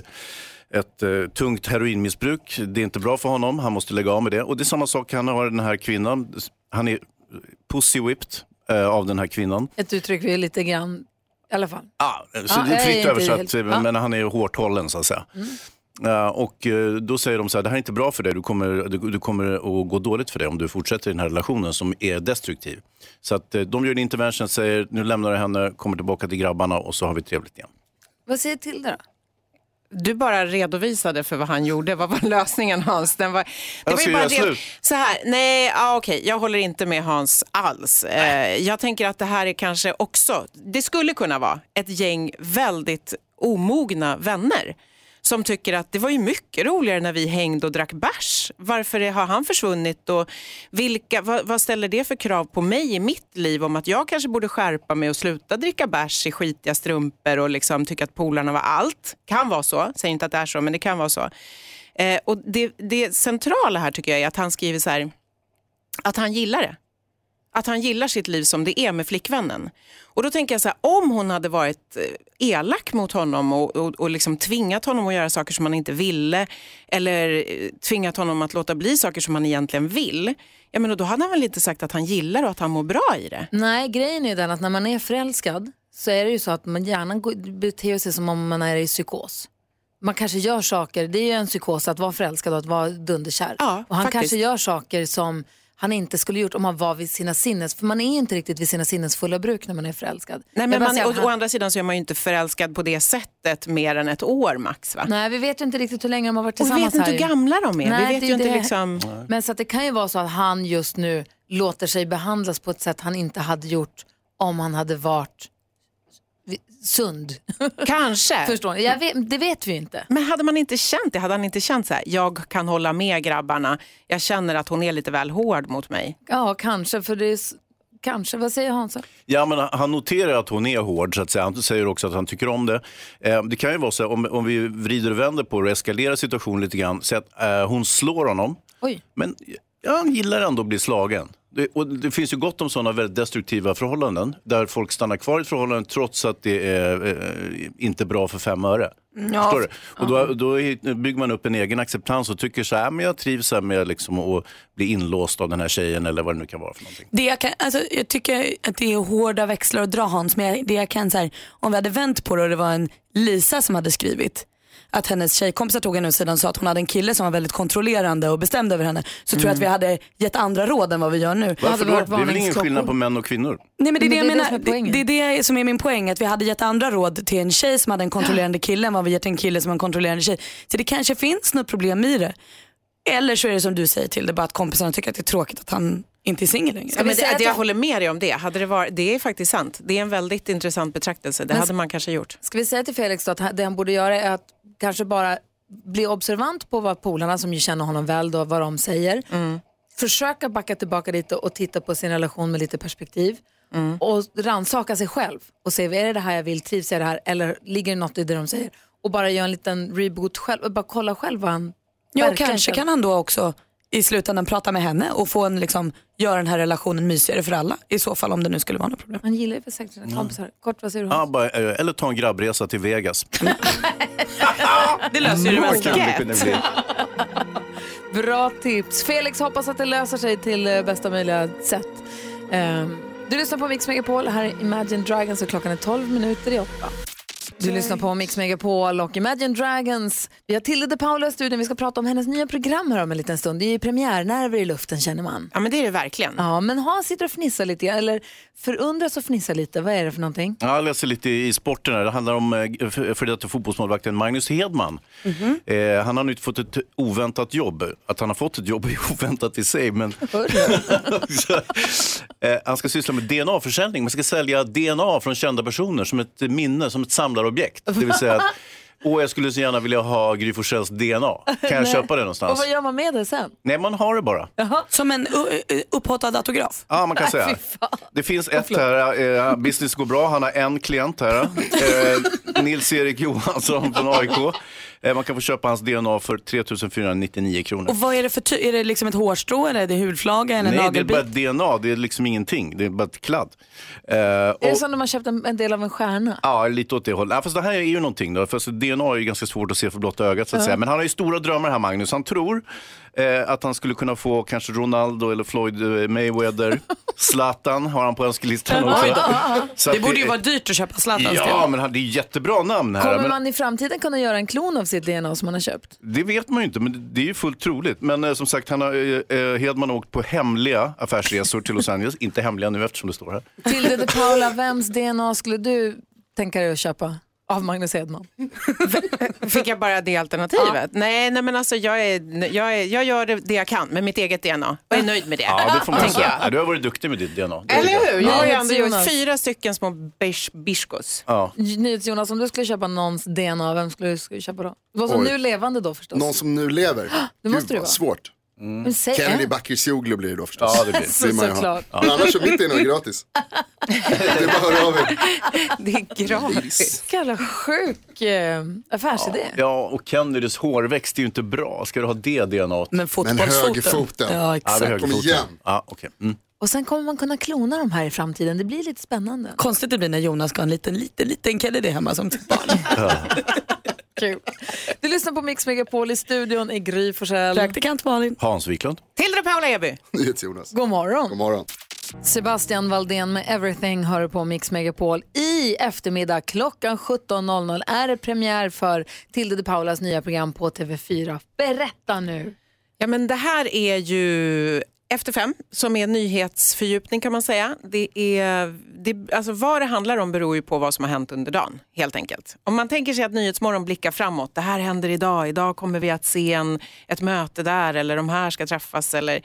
ett eh, tungt heroinmissbruk. Det är inte bra för honom, han måste lägga av med det. Och det är samma sak, han har den här kvinnan, han är pussy whipped eh, av den här kvinnan. Ett uttryck vi är lite grann, i alla fall. Ah, så Ja, det är fritt översatt, helt- ja. men han är hårt hållen så att säga. Mm. Ja, och eh, då säger de så här, det här är inte bra för dig, du kommer, du, du kommer att gå dåligt för dig om du fortsätter i den här relationen som är destruktiv. Så att eh, de gör en intervention, säger nu lämnar du henne, kommer tillbaka till grabbarna och så har vi trevligt igen. Vad säger Tilda då? Du bara redovisade för vad han gjorde. Vad var lösningen Hans? Den var, det var ju bara det-. Så här, nej, ja, okej, jag håller inte med Hans alls. Eh, jag tänker att det här är kanske också, det skulle kunna vara ett gäng väldigt omogna vänner som tycker att det var ju mycket roligare när vi hängde och drack bärs. Varför har han försvunnit och vilka, vad, vad ställer det för krav på mig i mitt liv om att jag kanske borde skärpa mig och sluta dricka bärs i skitiga strumpor och liksom tycka att polarna var allt. Kan vara så, säger inte att det är så men det kan vara så. Eh, och det, det centrala här tycker jag är att han skriver så här, att han gillar det. Att han gillar sitt liv som det är med flickvännen. Och då tänker jag så här, om hon hade varit eh, elak mot honom och, och, och liksom tvingat honom att göra saker som han inte ville eller eh, tvingat honom att låta bli saker som han egentligen vill, ja, men då hade han väl inte sagt att han gillar och att han mår bra i det. Nej, grejen är den att när man är förälskad så är det ju så att man gärna beter sig som om man är i psykos. Man kanske gör saker, det är ju en psykos att vara förälskad och att vara dunderkär. och han faktiskt. kanske gör saker som han inte skulle gjort om han var vid sina sinnes, för man är inte riktigt vid sina sinnes fulla bruk när man är förälskad. Nej, men man, att å, han- å andra sidan så är man ju inte förälskad på det sättet mer än ett år max. Va? Nej, vi vet ju inte riktigt hur länge de har varit Och vi tillsammans vet inte hur gamla de är. Vi Nej, vet det ju inte det. liksom... Men så att det kan ju vara så att han just nu låter sig behandlas på ett sätt han inte hade gjort om han hade varit vi- sund. Kanske. Förstår ni? Jag vet, det vet vi ju inte. Men hade man inte känt det? Hade han inte känt så här, jag kan hålla med grabbarna, jag känner att hon är lite väl hård mot mig? Ja, kanske. För det är, kanske. Vad säger Hansa? Ja, men han noterar att hon är hård, så att säga. han säger också att han tycker om det. Eh, det kan ju vara så, här, om, om vi vrider och vänder på det och eskalerar situationen lite grann, så att eh, hon slår honom, Oj. men ja, han gillar ändå att bli slagen. Det, och det finns ju gott om sådana väldigt destruktiva förhållanden, där folk stannar kvar i ett förhållande trots att det är eh, inte bra för fem öre. Ja, Förstår du? Och då, då bygger man upp en egen acceptans och tycker så här, men jag trivs här med liksom att bli inlåst av den här tjejen eller vad det nu kan vara för någonting. Det jag, kan, alltså, jag tycker att det är hårda växlar att dra Hans, men jag, det jag kan så här, om vi hade vänt på det och det var en Lisa som hade skrivit att hennes tjejkompisar tog henne åt sidan och sa att hon hade en kille som var väldigt kontrollerande och bestämd över henne så tror jag att vi hade gett andra råd än vad vi gör nu. Varför då? Det är väl ingen skillnad på män och kvinnor? Nej men det är det jag Men det är det menar. som är Det, det är det som är min poäng. Att vi hade gett andra råd till en tjej som hade en kontrollerande kille än vad vi gett en kille som har en kontrollerande tjej. Så det kanske finns något problem i det. Eller så är det som du säger till det bara att kompisarna tycker att det är tråkigt att han inte är singel längre. Ja, men det, det, jag håller med dig om det. Hade det, varit, det är faktiskt sant. Det är en väldigt intressant betraktelse. Det Men- hade man kanske gjort. Ska vi säga till Felix då att det han borde göra är att kanske bara bli observant på vad polarna som ju känner honom väl då, vad de säger. Försöka backa tillbaka lite och titta på sin relation med lite perspektiv. Och rannsaka sig själv och se, är det det här jag vill, trivs jag i det här eller ligger det något i det de säger? Och bara göra en liten reboot själv och bara kolla själv vad han Ja, kanske kan han då också i slutändan prata med henne och få en, liksom, göra den här relationen mysigare för alla. I så fall om det nu skulle vara något problem. Han gillar ju för säkert sina kompisar. Kort, vad säger du? Ja, bara, eh, eller ta en grabbresa till Vegas. det löser ju det mesta. Bra tips. Felix hoppas att det löser sig till eh, bästa möjliga sätt. Ehm, du lyssnar på Mix Megapol. Här är Imagine Dragons och klockan är 12 minuter i åtta. Du lyssnar på Mix Megapol och Imagine Dragons. Vi har Tilde de Paula i studion. Vi ska prata om hennes nya program här om en liten stund. Det är ju premiärnerver i luften känner man. Ja men det är det verkligen. Ja, men Hans sitter och fnissar lite, eller förundras och fnissar lite. Vad är det för någonting? Ja, jag läser lite i sporten här. Det handlar om eh, för detta fotbollsmålvakten Magnus Hedman. Eh, han har nu fått ett oväntat jobb. Att han har fått ett jobb är oväntat i sig. Men eh, han ska syssla med DNA-försäljning. Man ska sälja DNA från kända personer som ett minne, som ett samlarobjekt. Det vill säga att Och jag skulle så gärna vilja ha Gry Forssells DNA. Kan jag köpa det Och någonstans? vad gör man med det sen? Nej, man har det bara. Som en upphottad autograf? Ja, man kan Nej, säga. Det finns ett här, eh, business går bra, han har en klient här. Eh, Nils-Erik Johansson från AIK. Eh, man kan få köpa hans DNA för 3 499 kronor. Och vad är det för ty- Är det liksom ett hårstrå eller är det hudflaga eller en Nej, det är nagelbit? bara DNA, det är liksom ingenting. Det är bara ett kladd. Eh, Är det som när man köpt en, en del av en stjärna? Ja, lite åt det hållet. Ja, fast det här är ju någonting då. För DNA är ju ganska svårt att se för blotta ögat så att Ja. säga. Men han har ju stora drömmar här Magnus. Han tror eh, att han skulle kunna få kanske Ronaldo eller Floyd eh, Mayweather. Zlatan har han på önskelistan också. Så Det att borde ju vara dyrt att köpa Zlatans Ja, men han- det är jättebra namn här. Kommer Men man i framtiden kunna göra en klon av sitt DNA som man har köpt? det vet man ju inte, men det är ju fullt troligt. Men eh, som sagt, han har, eh, eh, Hedman har åkt på hemliga affärsresor till Los Angeles. inte hemliga nu eftersom det står här. Tilde de Paula, vems DNA skulle du tänka dig att köpa av Magnus Hedman? Fick jag bara det alternativet? Nej, nej, men alltså jag, är, jag, är, jag gör det, jag kan med mitt eget DNA och är nöjd med det. Ja, det får man säga. jag. Ja, du har varit duktig med ditt DNA. Eller hur? Jag har ju ändå Jonas. gjort fyra stycken små bish, bishkos. Ja. NyhetsJonas, om du skulle köpa någons DNA, vem skulle du skulle köpa då? Vad som Oj. nu levande då förstås. Någon som nu lever. Det måste Gud, det vara. svårt. Säg Kennedy en. Bakircioglu blir det då förstås. Ja, det blir det. ha. Såklart. Men annars så mitt är gratis. det är bara att höra av er. Det är gratis. Vilken jävla sjuk eh, affärsidé. Ja, och Kennedys hårväxt är ju inte bra. Ska du ha det DNA? Men Men högerfoten. Ja, Ja, exakt. högerfoten. Kom igen. Ja, okej. Mm. Och sen kommer man kunna klona de här i framtiden. Det blir lite spännande. Konstigt det blir när Jonas ska ha en liten, liten, liten Kennedy hemma som sitt barn. Kul. Du lyssnar på Mix Megapol i studion i Gry Forssell. Praktikant Malin. Hans Wiklund. Tilde Paula Eby. NyhetsJonas. God morgon. God morgon. Sebastian Valdén med Everything hör på Mix Megapol. I eftermiddag klockan 17.00 är det premiär för Tilde de Paulas nya program på TV4. Berätta nu. Ja, men det här är ju efter fem, som är nyhetsfördjupning kan man säga. Det är, det, alltså vad det handlar om beror ju på vad som har hänt under dagen, helt enkelt. Om man tänker sig att Nyhetsmorgon blickar framåt, det här händer idag, idag kommer vi att se en, ett möte där eller de här ska träffas eller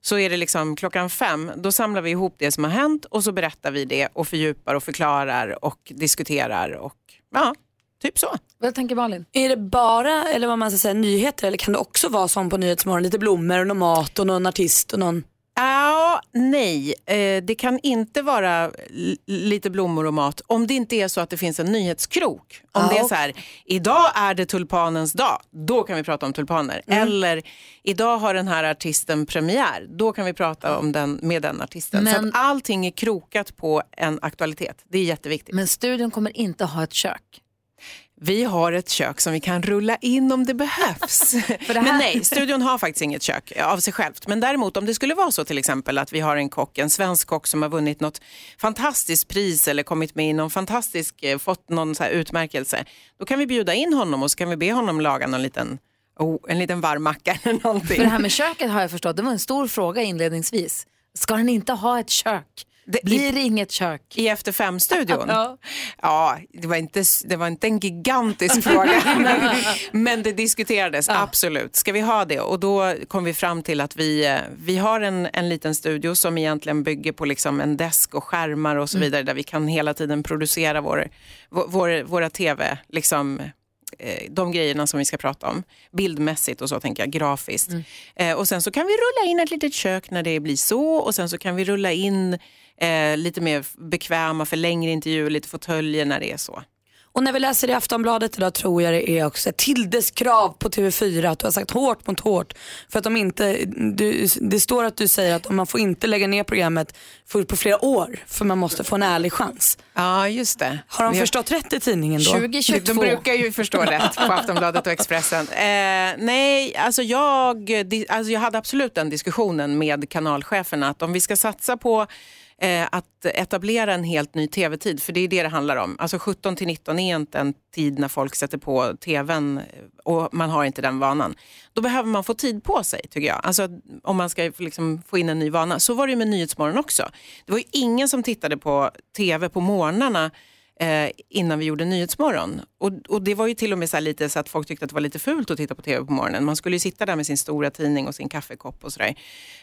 så är det liksom klockan fem, då samlar vi ihop det som har hänt och så berättar vi det och fördjupar och förklarar och diskuterar och ja, typ så. Vad tänker Malin? Är det bara, eller vad man ska säga, nyheter eller kan det också vara som på Nyhetsmorgon, lite blommor och någon mat och någon artist och någon... Ja, nej, eh, det kan inte vara lite blommor och mat om det inte är så att det finns en nyhetskrok. Om Ah, det är så här, idag är det tulpanens dag, då kan vi prata om tulpaner. Mm. Eller idag har den här artisten premiär, då kan vi prata om den med den artisten. Så Men- att allting är krokat på en aktualitet. Det är jätteviktigt. Men studion kommer inte ha ett kök. Vi har ett kök som vi kan rulla in om det behövs. Men nej, studion har faktiskt inget kök av sig självt. Men däremot om det skulle vara så till exempel att vi har en kock, en svensk kock som har vunnit något fantastiskt pris eller kommit med i någon fantastisk, eh, fått någon så utmärkelse. Då kan vi bjuda in honom och så kan vi be honom laga någon liten, oh, en liten varm macka eller någonting. För det här med köket har jag förstått, det var en stor fråga inledningsvis. Ska den inte ha ett kök? Blir det inget kök? I Efter fem-studion? Ja. Ja, det var inte, det var inte en gigantisk fråga, men, men det diskuterades absolut. Ska vi ha det? Och då kom vi fram till att vi, eh, vi har en, en liten studio som egentligen bygger på liksom en desk och skärmar och så Mm. vidare där vi kan hela tiden producera vår, vår, vår, våra tv, liksom, de grejerna som vi ska prata om. Bildmässigt och så tänker jag, grafiskt. Eh, och sen så kan vi rulla in ett litet kök när det blir så och sen så kan vi rulla in eh, lite mer bekväma för längre intervjuer, lite fåtöljer när det är så. Och när vi läser i Aftonbladet idag tror jag det är också Tildes krav på TV4 att du har sagt hårt mot hårt. För att de inte, du, det står att du säger att man får inte lägga ner programmet för, på flera år för man måste få en ärlig chans. Ja, just det. Har de Vi förstått rätt i tidningen då? 2022. De brukar ju förstå rätt på Aftonbladet och Expressen. Eh, nej, alltså jag, alltså jag hade absolut den diskussionen med kanalcheferna att om vi ska satsa på eh, att etablera en helt ny tv-tid, för det är det det handlar om. Alltså 17 till 19 är inte en tid när folk sätter på tvn eh, och man har inte den vanan. Då behöver man få tid på sig tycker jag. Alltså om man ska liksom få in en ny vana. Så var det med Nyhetsmorgon också. Det var ju ingen som tittade på tv på morgnarna eh, innan vi gjorde Nyhetsmorgon. Och, och det var ju till och med så här lite så att folk tyckte att det var lite fult att titta på tv på morgonen. Man skulle ju sitta där med sin stora tidning och sin kaffekopp och sådär.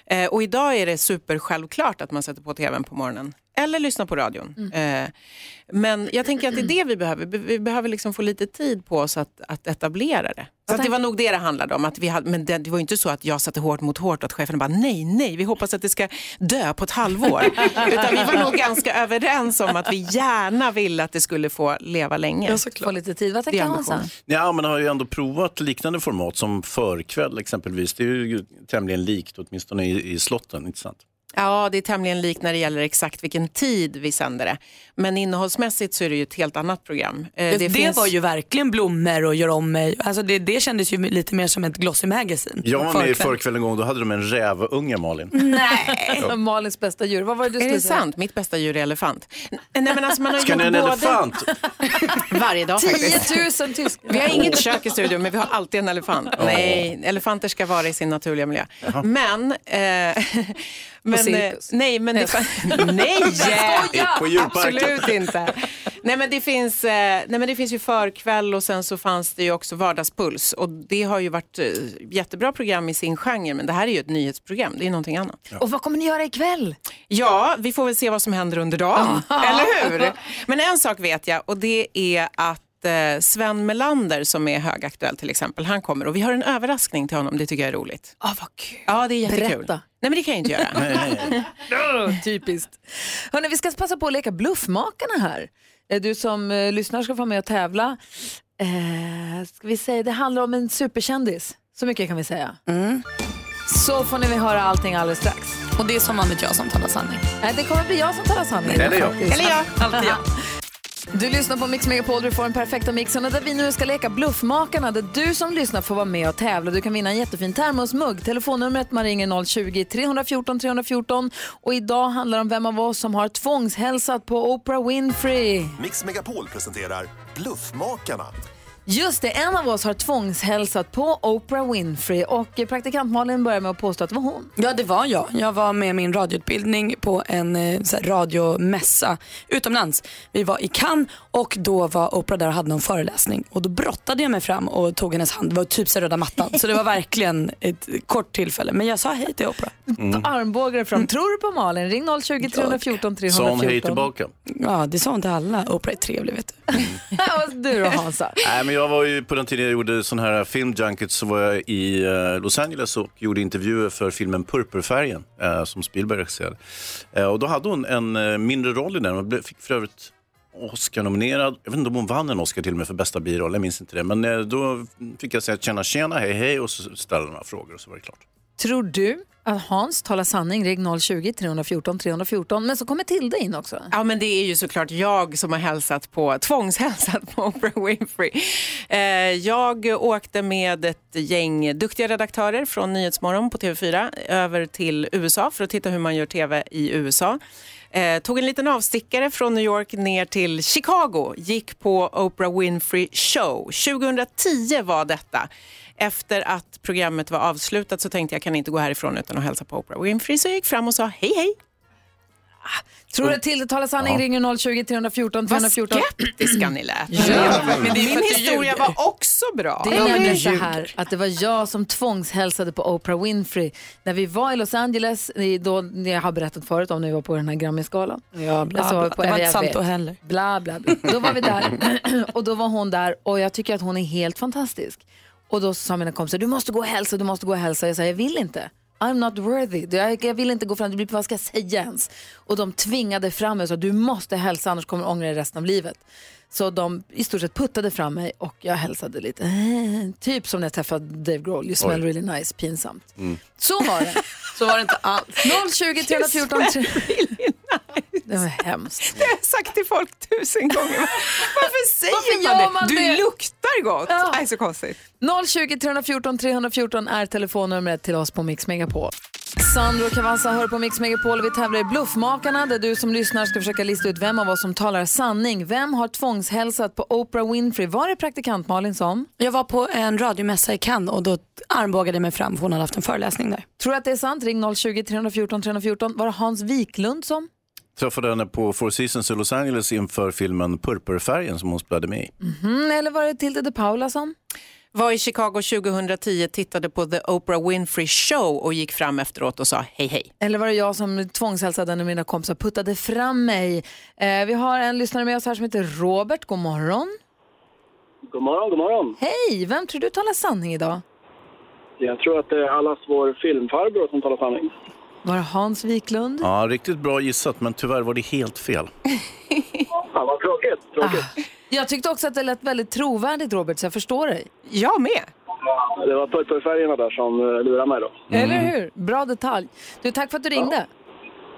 Eh, och idag är det super självklart att man sätter på tvn på morgonen eller lyssna på radion. Eh, men jag tänker att det är det vi behöver. Vi- behöver liksom få lite tid på oss att, att etablera det. Så att det var nog det det handlade om. Att vi hade, men det, det var ju inte så att jag satte hårt mot hårt och att chefen bara nej, nej, vi hoppas att det ska dö på ett halvår. Utan vi var nog ganska överens om att vi gärna ville att det skulle få leva länge. Få lite tid. Vad tänker Hansa? Ja, man har ju ändå provat liknande format som förkväll exempelvis. Det är ju tämligen likt, åtminstone i, i slotten, inte sant? Ja, det är tämligen likt när det gäller exakt vilken tid vi sänder det. Men innehållsmässigt så är det ju ett helt annat program. Eh, Det, finns- var ju verkligen blommor och gör om mig. Alltså det, det kändes ju lite mer som ett Glossy Magazine. Jag var med i Förkväll. en gång, då hade de en rävunge Malin. Nej. Malins bästa djur. Vad var det du Är skulle det säga? sant? Mitt bästa djur är elefant. Nej, men alltså man har Ska ni ha en både... elefant? Varje dag faktiskt. 10 000 tysk. Vi har inget kök i studion, men vi har alltid en elefant. Nej, elefanter ska vara i sin naturliga miljö. Men... Eh, men eh, cirkus. nej, men det, nej! På. Absolut inte. Nej men, det finns, eh, nej, men det finns ju förkväll och sen så fanns det ju också vardagspuls. Och det har ju varit eh, jättebra program i sin genre, men det här är ju ett nyhetsprogram. Det är någonting annat. Och vad kommer ni göra ikväll? Ja, vi får väl se vad som händer under dagen, eller hur? Men en sak vet jag och det är att eh, Sven Melander som är högaktuell till exempel, han kommer och vi har en överraskning till honom, det tycker jag är roligt. Ah, vad kul. Ja, det är jättekul. Berätta. Nej men det kan jag inte göra. Typiskt. Hörrni, vi ska passa på att leka Bluffmakarna här. Eh, Du som eh, lyssnar ska få vara med och tävla. Eh, ska vi säga, det handlar om en superkändis. Så mycket kan vi säga. Så får ni höra allting alldeles strax. Och det är som vanligt jag som talar sanning. Nej, det kommer bli jag som talar sanning. Eller jag. Eller jag. Alltid jag. Du lyssnar på Mix Megapol, du får den perfekta mixen där vi nu ska leka Bluffmakarna där du som lyssnar får vara med och tävla. Du kan vinna en jättefin termosmugg. Telefonnumret man ringer 020-314 314 och idag handlar det om vem av oss som har tvångshälsat på Oprah Winfrey. Mix Megapol presenterar Bluffmakarna. Just det, en av oss har tvångshälsat på Oprah Winfrey och praktikant Malin börjar med att påstå att det var hon. Ja, det var jag. Jag var med min radioutbildning på en eh, så här, radiomässa utomlands. Vi var i Cannes och då var Oprah där och hade någon föreläsning. Och då brottade jag mig fram och tog hennes hand. Det var typ så röda mattan. Så det var verkligen ett kort tillfälle. Men jag sa hej till Oprah. Mm. Armbågar fram. Tror du på Malin? Ring 020 314 314. Sa hon hej tillbaka? Ja, det sa hon till alla. Oprah är trevlig vet du. Du då Hansa? Nej, men jag var ju på den tiden jag gjorde sån här filmjunkets så var jag i eh, Los Angeles och gjorde intervjuer för filmen Purpurfärgen eh, som Spielberg regisserade. Eh, och då hade hon en eh, mindre roll i den och blev- fick för övrigt Oscar-nominerad. Jag vet inte om hon vann en Oscar till och med för bästa biroll, jag minns inte det. Men eh, då fick jag säga tjena tjena, hej hej och så ställde några frågor och så var det klart. Tror du Hans talar sanning? Ring 020 314 314. Men så kommer Tilde in också. Ja, men det är ju såklart jag som har hälsat på, tvångshälsat på Oprah Winfrey. Eh, jag åkte med ett gäng duktiga redaktörer från Nyhetsmorgon på TV4 över till USA för att titta hur man gör TV i USA. Eh, tog en liten avstickare från New York ner till Chicago, gick på Oprah Winfrey Show. 2010 var detta. Efter att programmet var avslutat så tänkte jag kan inte gå härifrån utan att hälsa på Oprah Winfrey. Så jag gick fram och sa hej hej. Tror du att Tilde talar sanning? Ja. Ringer 020 314 314. Vad skeptiska ni lät. Ja, men Min historia var också bra. Det är nämligen så här att det var jag som tvångshälsade på Oprah Winfrey när vi var i Los Angeles, då jag har berättat förut om när vi var på den här Grammisgalan. Ja, bla, Alltså, bla. på Det var inte sant då heller. Bla, bla, bla. Då var vi där och då var hon där och jag tycker att hon är helt fantastisk. Och då sa mina kompisar, du måste gå och hälsa, du måste gå och hälsa. Jag sa, jag vill inte. I'm not worthy. Jag, jag vill inte gå fram, det blir, vad ska jag säga ens? Och de tvingade fram mig och sa, du måste hälsa annars kommer du ångra dig resten av livet. Så de i stort sett puttade fram mig och jag hälsade lite. Typ som när jag träffade Dave Grohl, you smell Oj. really nice, pinsamt. Mm. Så var det. Så var det inte alls. 020 314 Det var hemskt. Det har jag sagt till folk tusen gånger. Varför säger Varför man, gör det? man du det? luktar gott. Ja. Nej, så konstigt. 020 314 314 är telefonnumret till oss på Mix Megapol. Sandro Cavazza hör på Mix Megapol och vi tävlar i Bluffmakarna där du som lyssnar ska försöka lista ut vem av oss som talar sanning. Vem har tvångshälsat på Oprah Winfrey? Var är praktikant Malin som? Jag var på en radiomässa i Cannes och då armbågade jag mig fram för hon hade haft en föreläsning där. Tror du att det är sant? Ring 020 314 314. Var det Hans Wiklund som? Träffade henne på Four Seasons i Los Angeles inför filmen Purpurfärgen som hon spelade med i. Mhm, eller var det Tilde de Paula som? var i Chicago 2010, tittade på The Oprah Winfrey Show och gick fram efteråt och sa hej hej. Eller var det jag som tvångshälsade när mina kompisar puttade fram mig? Eh, vi har en lyssnare med oss här som heter Robert. God morgon. God morgon, god morgon. Hej, vem tror du talar sanning idag? Jag tror att det är allas vår filmfarbror som talar sanning. Var det Hans Wiklund? Ja, riktigt bra gissat, men tyvärr var det helt fel. Fan vad tråkigt. tråkigt. Jag tyckte också att det lät väldigt trovärdigt Robert, så jag förstår dig. Jag med. Det var purpurfärgerna där som eh, lurade mig då. Eller hur? Bra detalj. Du, tack för att du ringde.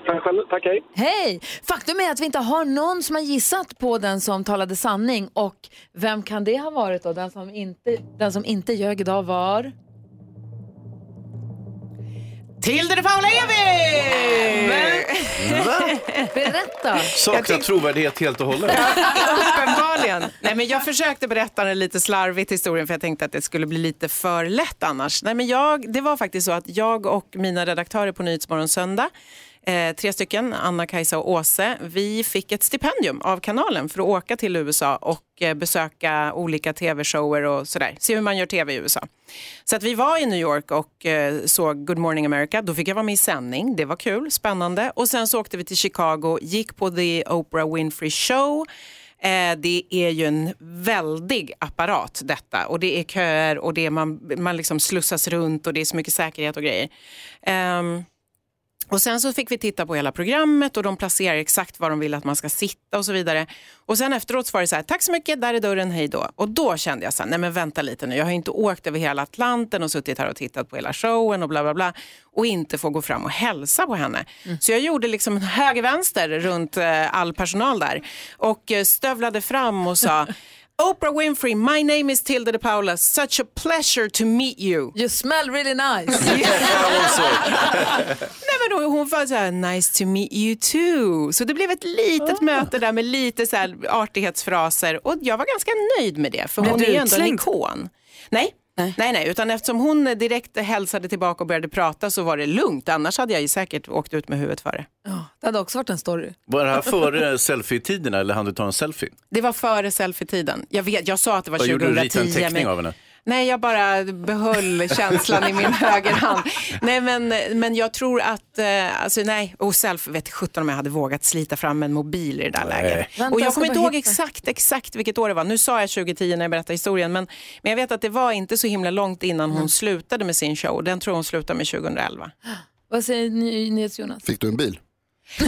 Tack själv. Tack, hej. Hej! Faktum är att vi inte har någon som har gissat på den som talade sanning. Och vem kan det ha varit då? Den som inte, den som inte ljög idag var... Tilde de Paula Evi! Berätta! Saknar trovärdighet helt och hållet. Uppenbarligen. Nej, men jag försökte berätta den lite slarvigt historien för jag tänkte att det skulle bli lite för lätt annars. Nej, men jag, det var faktiskt så att jag och mina redaktörer på Nyhetsmorgon Söndag Eh, tre stycken, Anna, Kajsa och Åse. Vi fick ett stipendium av kanalen för att åka till USA och eh, besöka olika tv-shower och sådär. Se hur man gör tv i USA. Så att vi var i New York och eh, såg Good Morning America. Då fick jag vara med i sändning. Det var kul, spännande. Och sen så åkte vi till Chicago, gick på The Oprah Winfrey Show. Eh, det är ju en väldig apparat detta och det är köer och det är man, man liksom slussas runt och det är så mycket säkerhet och grejer. Ehm, och sen så fick vi titta på hela programmet och de placerar exakt var de vill att man ska sitta och så vidare. Och sen efteråt var det så här, tack så mycket, där är dörren, hej då. Och då kände jag så här, nej men vänta lite nu, jag har inte åkt över hela Atlanten och suttit här och tittat på hela showen och bla bla bla och inte få gå fram och hälsa på henne. Så jag gjorde liksom höger-vänster runt eh, all personal där och eh, stövlade fram och sa Oprah Winfrey, my name is Tilde de Paula. Such a pleasure to meet you. You smell really nice. Nej, men då, hon var så här, nice to meet you too. Så det blev ett litet möte där med lite så här artighetsfraser och jag var ganska nöjd med det för Blev hon är ju ändå en ikon. Nej. Nej. nej, utan eftersom hon direkt hälsade tillbaka och började prata så var det lugnt. Annars hade jag ju säkert åkt ut med huvudet före. Det hade också varit en story. Var det här före selfie-tiderna eller hann du ta en selfie? Det var före selfie-tiden. Jag, vet, jag sa att det var Vad gjorde du? 2010. En teckning men- av henne? Nej, jag bara behöll känslan i min högerhand. Nej, men, men jag tror att, eh, alltså nej, och self vet 17 om jag hade vågat slita fram en mobil i det där läget. Vänta, och jag kommer inte ihåg hitta. exakt, exakt vilket år det var. Nu sa jag 2010 när jag berättade historien, men, men jag vet att det var inte så himla långt innan hon slutade med sin show. Den tror hon slutade med 2011. Vad säger ny, NyhetsJonas? Fick du en bil? Fick,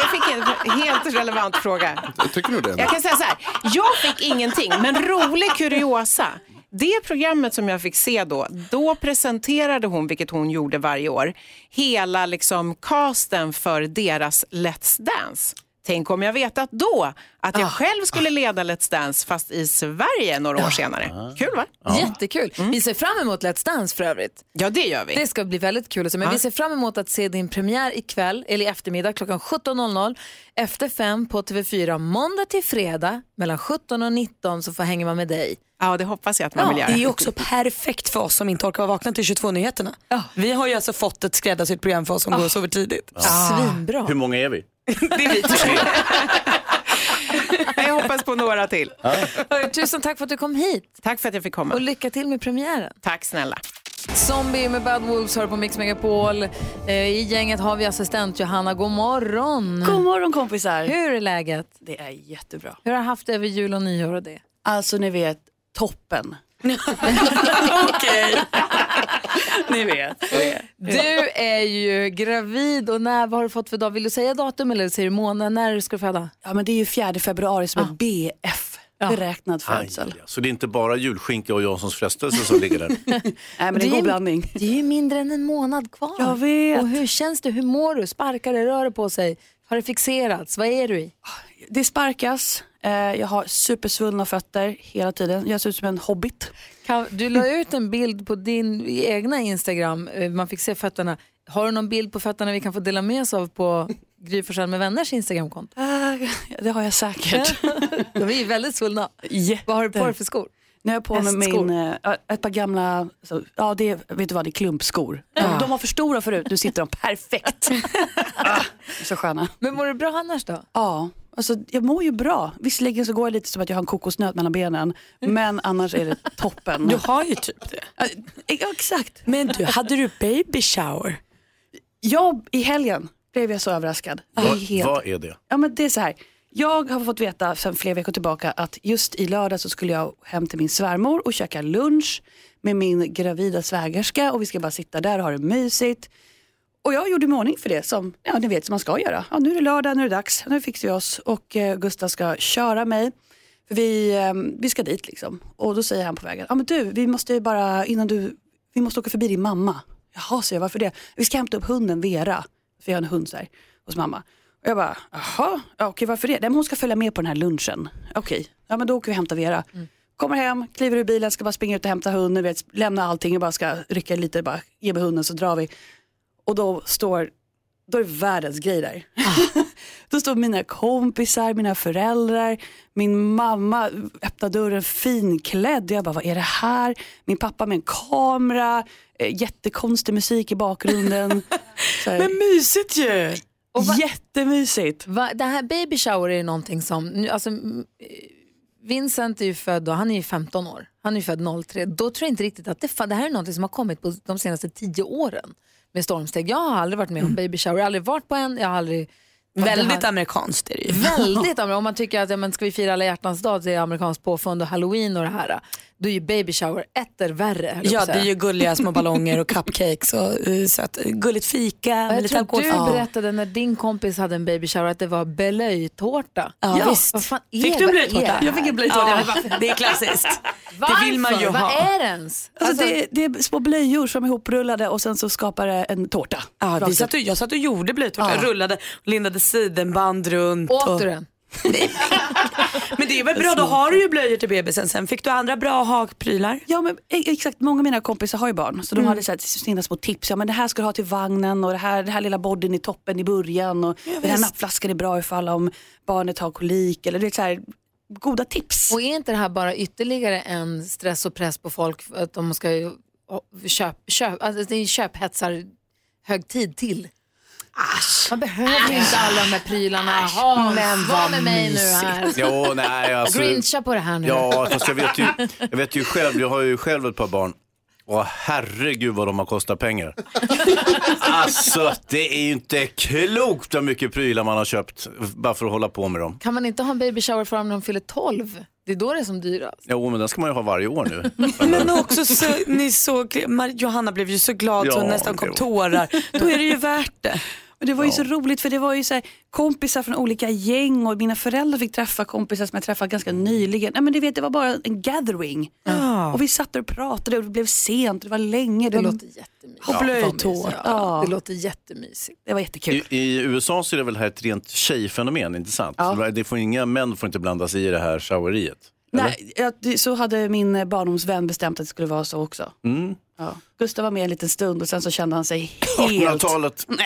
jag fick en helt relevant fråga. Jag tycker nog det. Jag kan säga så här, jag fick ingenting, men rolig kuriosa. Det programmet som jag fick se då, då presenterade hon, vilket hon gjorde varje år, hela liksom casten för deras Let's Dance. Tänk om jag vetat då att jag själv skulle leda Let's Dance fast i Sverige några år senare. Kul va? Jättekul. Vi ser fram emot Let's Dance för övrigt. Ja, det gör vi. Det ska bli väldigt kul. Men Ja. vi ser fram emot att se din premiär ikväll, eller i eftermiddag klockan 17.00 efter fem på TV4 måndag till fredag mellan 17 och 19 så får hänga med dig. Ja, det hoppas jag att Ja, det är också perfekt för oss som inte orkar vara vakna till 22-nyheterna. Vi har ju alltså fått ett skräddarsytt program för oss som går och sover tidigt. Svinbra. Hur många är vi? Det är vi tre. Jag hoppas på några till. Hörru, Tusen tack för att du kom hit. Tack för att jag fick komma. Och lycka till med premiären. Tack snälla. Zombie med Bad Wolves hör på Mix Megapol. Eh, I gänget har vi assistent Johanna. God morgon. God morgon kompisar. Hur är läget? Det är jättebra. Hur har du haft det över jul och nyår och det? Alltså ni vet, toppen. Okej. Ni vet. Du är ju gravid och när, vad har du fått för dag? Vill du säga datum eller säger du månad? När ska du föda? Ja men det är ju 4 februari som är BF. Beräknad Aj, födsel. ja. Så det är inte bara julskinka och Janssons frestelse som ligger där? Nej men det är en god blandning. Det är ju mindre än en månad kvar. Jag vet. Och hur känns det? Hur mår du? Sparkar det? Rör det på sig? Har det fixerats? Vad är du i? Det sparkas. Eh, Jag har supersvullna fötter hela tiden. Jag ser ut som en hobbit. Kan, du la ut en bild på din egna Instagram. Eh, Man fick se fötterna. Har du någon bild på fötterna vi kan få dela med oss av på Gry med vänners Instagramkonto? Eh, Det har jag säkert. De är ju väldigt svullna. Vad har du på dig för skor? Nu har jag på mig min, eh, ett par gamla, så, ja det är, vet du vad, det är klumpskor. De, de var för stora förut, nu sitter de perfekt. ah, så sköna. Men mår du bra annars då? Ja, Alltså, jag mår ju bra. Visserligen så går jag lite som att jag har en kokosnöt mellan benen. Men annars är det toppen. Du har ju typ det. Ja, exakt. Men du, hade du baby shower? Ja, i helgen blev jag så överraskad. Vad, helt- vad är det? Ja, men det är så här. Jag har fått veta sedan flera veckor tillbaka att just i lördag så skulle jag hem till min svärmor och käka lunch med min gravida svägerska och vi ska bara sitta där och ha det mysigt. Och jag gjorde mig ordning för det som ja, ni vet som man ska göra. Ja, nu är det lördag, nu är det dags, nu fixar vi oss och eh, Gustav ska köra mig. För vi, eh, vi ska dit liksom. Och då säger han på vägen, ja men du, vi måste bara innan du, vi måste åka förbi din mamma. Jaha, säger jag, varför det? Vi ska hämta upp hunden Vera, för jag har en hund här, hos mamma. Och jag bara, jaha, ja, okej varför det? Nej, men hon ska följa med på den här lunchen. Okej, ja men då åker vi och hämtar Vera. Kommer hem, kliver ur bilen, ska bara springa ut och hämta hunden, vet, lämna allting och bara ska rycka lite, bara ge mig hunden så drar vi. Och då står, då är det världens grej där. då står mina kompisar, mina föräldrar, min mamma öppnar dörren finklädd. Jag bara, vad är det här? Min pappa med en kamera, eh, jättekonstig musik i bakgrunden. Men mysigt ju! Jättemysigt. Va, det här baby shower är ju någonting som, nu, alltså, eh, Vincent är ju född, och han är ju 15 år, han är ju född 03. Då tror jag inte riktigt att det, det här är någonting som har kommit på de senaste 10 åren med stormsteg. Jag har aldrig varit med om baby shower, jag har aldrig varit på en, jag har aldrig Väldigt det amerikanskt är det ju. Väldigt amerikanskt. Om man tycker att ja, men ska vi fira alla hjärtans dag, det är amerikanskt påfund och halloween och det här. Då är ju baby shower etter värre. jag Ja, det är ju gulliga små ballonger och cupcakes och uh, sött, gulligt fika med Jag lite alkohol. du berättade när din kompis hade en baby shower att det var belöjtårta. Ja, visst. Vad fan är Fick du en Vad blöjtårta? Jag fick en blöjtårta. Ja. Det är klassiskt. Varför? Det vill man ju Vad ha. är det ens? Alltså, det, det är små blöjor som är ihoprullade och sen så skapar det en tårta. Ja, vi satt och, jag satt och gjorde blöjtårta, Ja. rullade och lindade sidenband runt. Åt och... du den? Men det är väl bra, då har du ju blöjor till bebisen sen. Fick du andra bra hakprylar? Ja men e- exakt, många av mina kompisar har ju barn så de Mm. hade så här, sina små tips. Ja men det här ska du ha till vagnen och det här, det här lilla bodyn i toppen i början och den här nappflaskan är bra ifall om barnet har kolik eller det är så här, goda tips. Och är inte det här bara ytterligare en stress och press på folk att de ska ju köp, köp, alltså det är köphetsar högtid till. Man behöver ju inte alla de här prylarna. Hans, men var vad med mig nu här. Jo, nej, alltså, Grincha på det här nu. Ja, fast jag vet, ju, jag vet ju själv, jag har ju själv ett par barn. Och herregud vad de har kostat pengar. Alltså det är ju inte klokt hur mycket prylar man har köpt bara för att hålla på med dem. Kan man inte ha en baby shower för dem när de fyller 12? Det är då det är som dyrast. Jo men den ska man ju ha varje år nu. Men också så, ni såg, Johanna blev ju så glad så Ja, nästan kom tårar. Då är det ju värt det. Och det var ju så roligt för det var ju så här, kompisar från olika gäng och mina föräldrar fick träffa kompisar som jag träffat ganska nyligen. Nej, men det, vet, det var bara en gathering. Ja. Och vi satt och pratade och det blev sent, det var länge. Det var- låter jättemysigt. Och. Ja, Ja. Det låter jättemysigt. Det var jättekul. I, I USA så är det väl här ett rent tjejfenomen, inte sant? Ja. Det får inga män får inte blanda sig i det här showeriet. Nej, ja, det- så hade min barndomsvän bestämt att det skulle vara så också. Mm. Ja. Gustav var med en liten stund och sen så kände han sig helt... 1800-talet.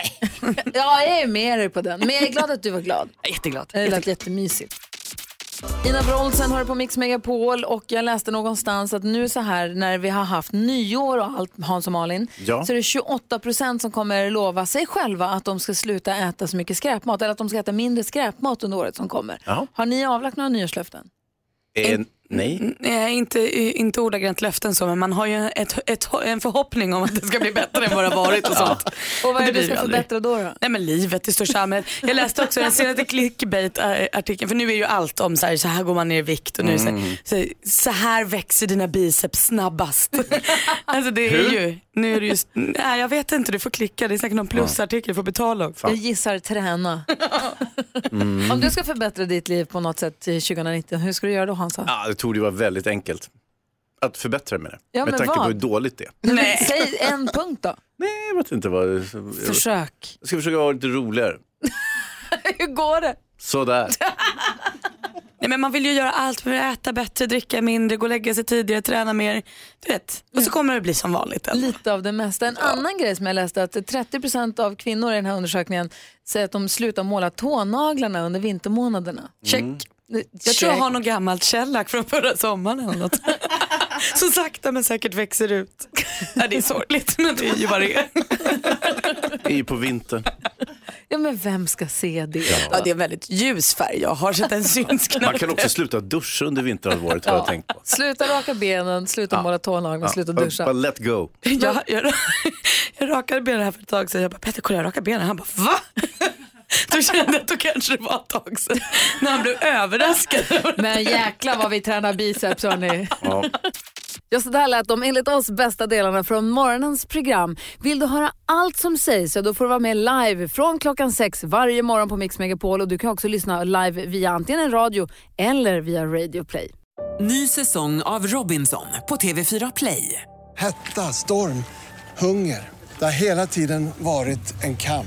Ja, jag är med dig på den. Men jag är glad att du var glad. Jätteglad. Det lät jättemysigt. Ina Wroldsen hör på Mix Megapol och jag läste någonstans att nu så här när vi har haft nyår och allt, Hans och Malin, Ja. så är det 28 procent som kommer lova sig själva att de ska sluta äta så mycket skräpmat eller att de ska äta mindre skräpmat under året som kommer. Jaha. Har ni avlagt några nyårslöften? Eh, nej. Nej, inte, inte ordagrant löften så, men man har ju ett, ett, en förhoppning om att det ska bli bättre än vad det har varit och sånt. Och vad är det du blir ska förbättra då? då? Nej men livet i största allmänhet. Jag läste också den senaste clickbait-artikeln, för nu är ju allt om så här, så här går man ner i vikt och nu det Mm. här, så, så här växer dina biceps snabbast. alltså det är Hur? ju, nu är det just, nej jag vet inte, du får klicka, det är säkert någon plusartikel, du får betala också. Jag gissar träna. Mm. Om du ska förbättra ditt liv på något sätt till 2019, hur ska du göra då Hansa? Ja, det tog ju vara väldigt enkelt. Att förbättra med det. Ja, med men tanke på vad? hur dåligt det är. Nej. Säg en punkt då. Nej, jag vet inte vad... Försök. Jag ska försöka vara lite roligare. Hur går det? Sådär. Nej, men man vill ju göra allt för att äta bättre, dricka mindre, gå och lägga sig tidigare, träna mer. Du vet. Och så kommer det bli som vanligt. ändå. Lite av det mesta. En annan grej som jag läste att 30% av kvinnor i den här undersökningen säger att de slutar måla tånaglarna under vintermånaderna. Check. Jag tror jag har någon gammalt källack från förra sommaren eller något. Så sakta men säkert växer ut. Ja, det är sorgligt men det är ju vad det är. Det är ju på vintern. Ja, men vem ska se det? Ja, det är en väldigt ljus färg. Jag har sett en syns knappt. Man kan också sluta duscha under vinterhalvåret har jag tänkt på. Sluta raka benen, sluta måla tånaglar, sluta bara- duscha. Bara let go. Jag, jag, jag rakade benen här för ett tag sedan. Jag bara, Petter kolla jag rakar benen. Han bara, va? Då kände jag att då kanske det var ett tag sedan. När han blev överraskad. Men jäklar vad vi tränar biceps hörni. Ja. Ja, så där lät de enligt oss bästa delarna från morgonens program. Vill du höra allt som sägs så då får du vara med live från klockan sex varje morgon på Mix Megapol och du kan också lyssna live via antingen en radio eller via Radio Play. Ny säsong av Robinson på TV4 Play. Hetta, storm, hunger. Det har hela tiden varit en kamp.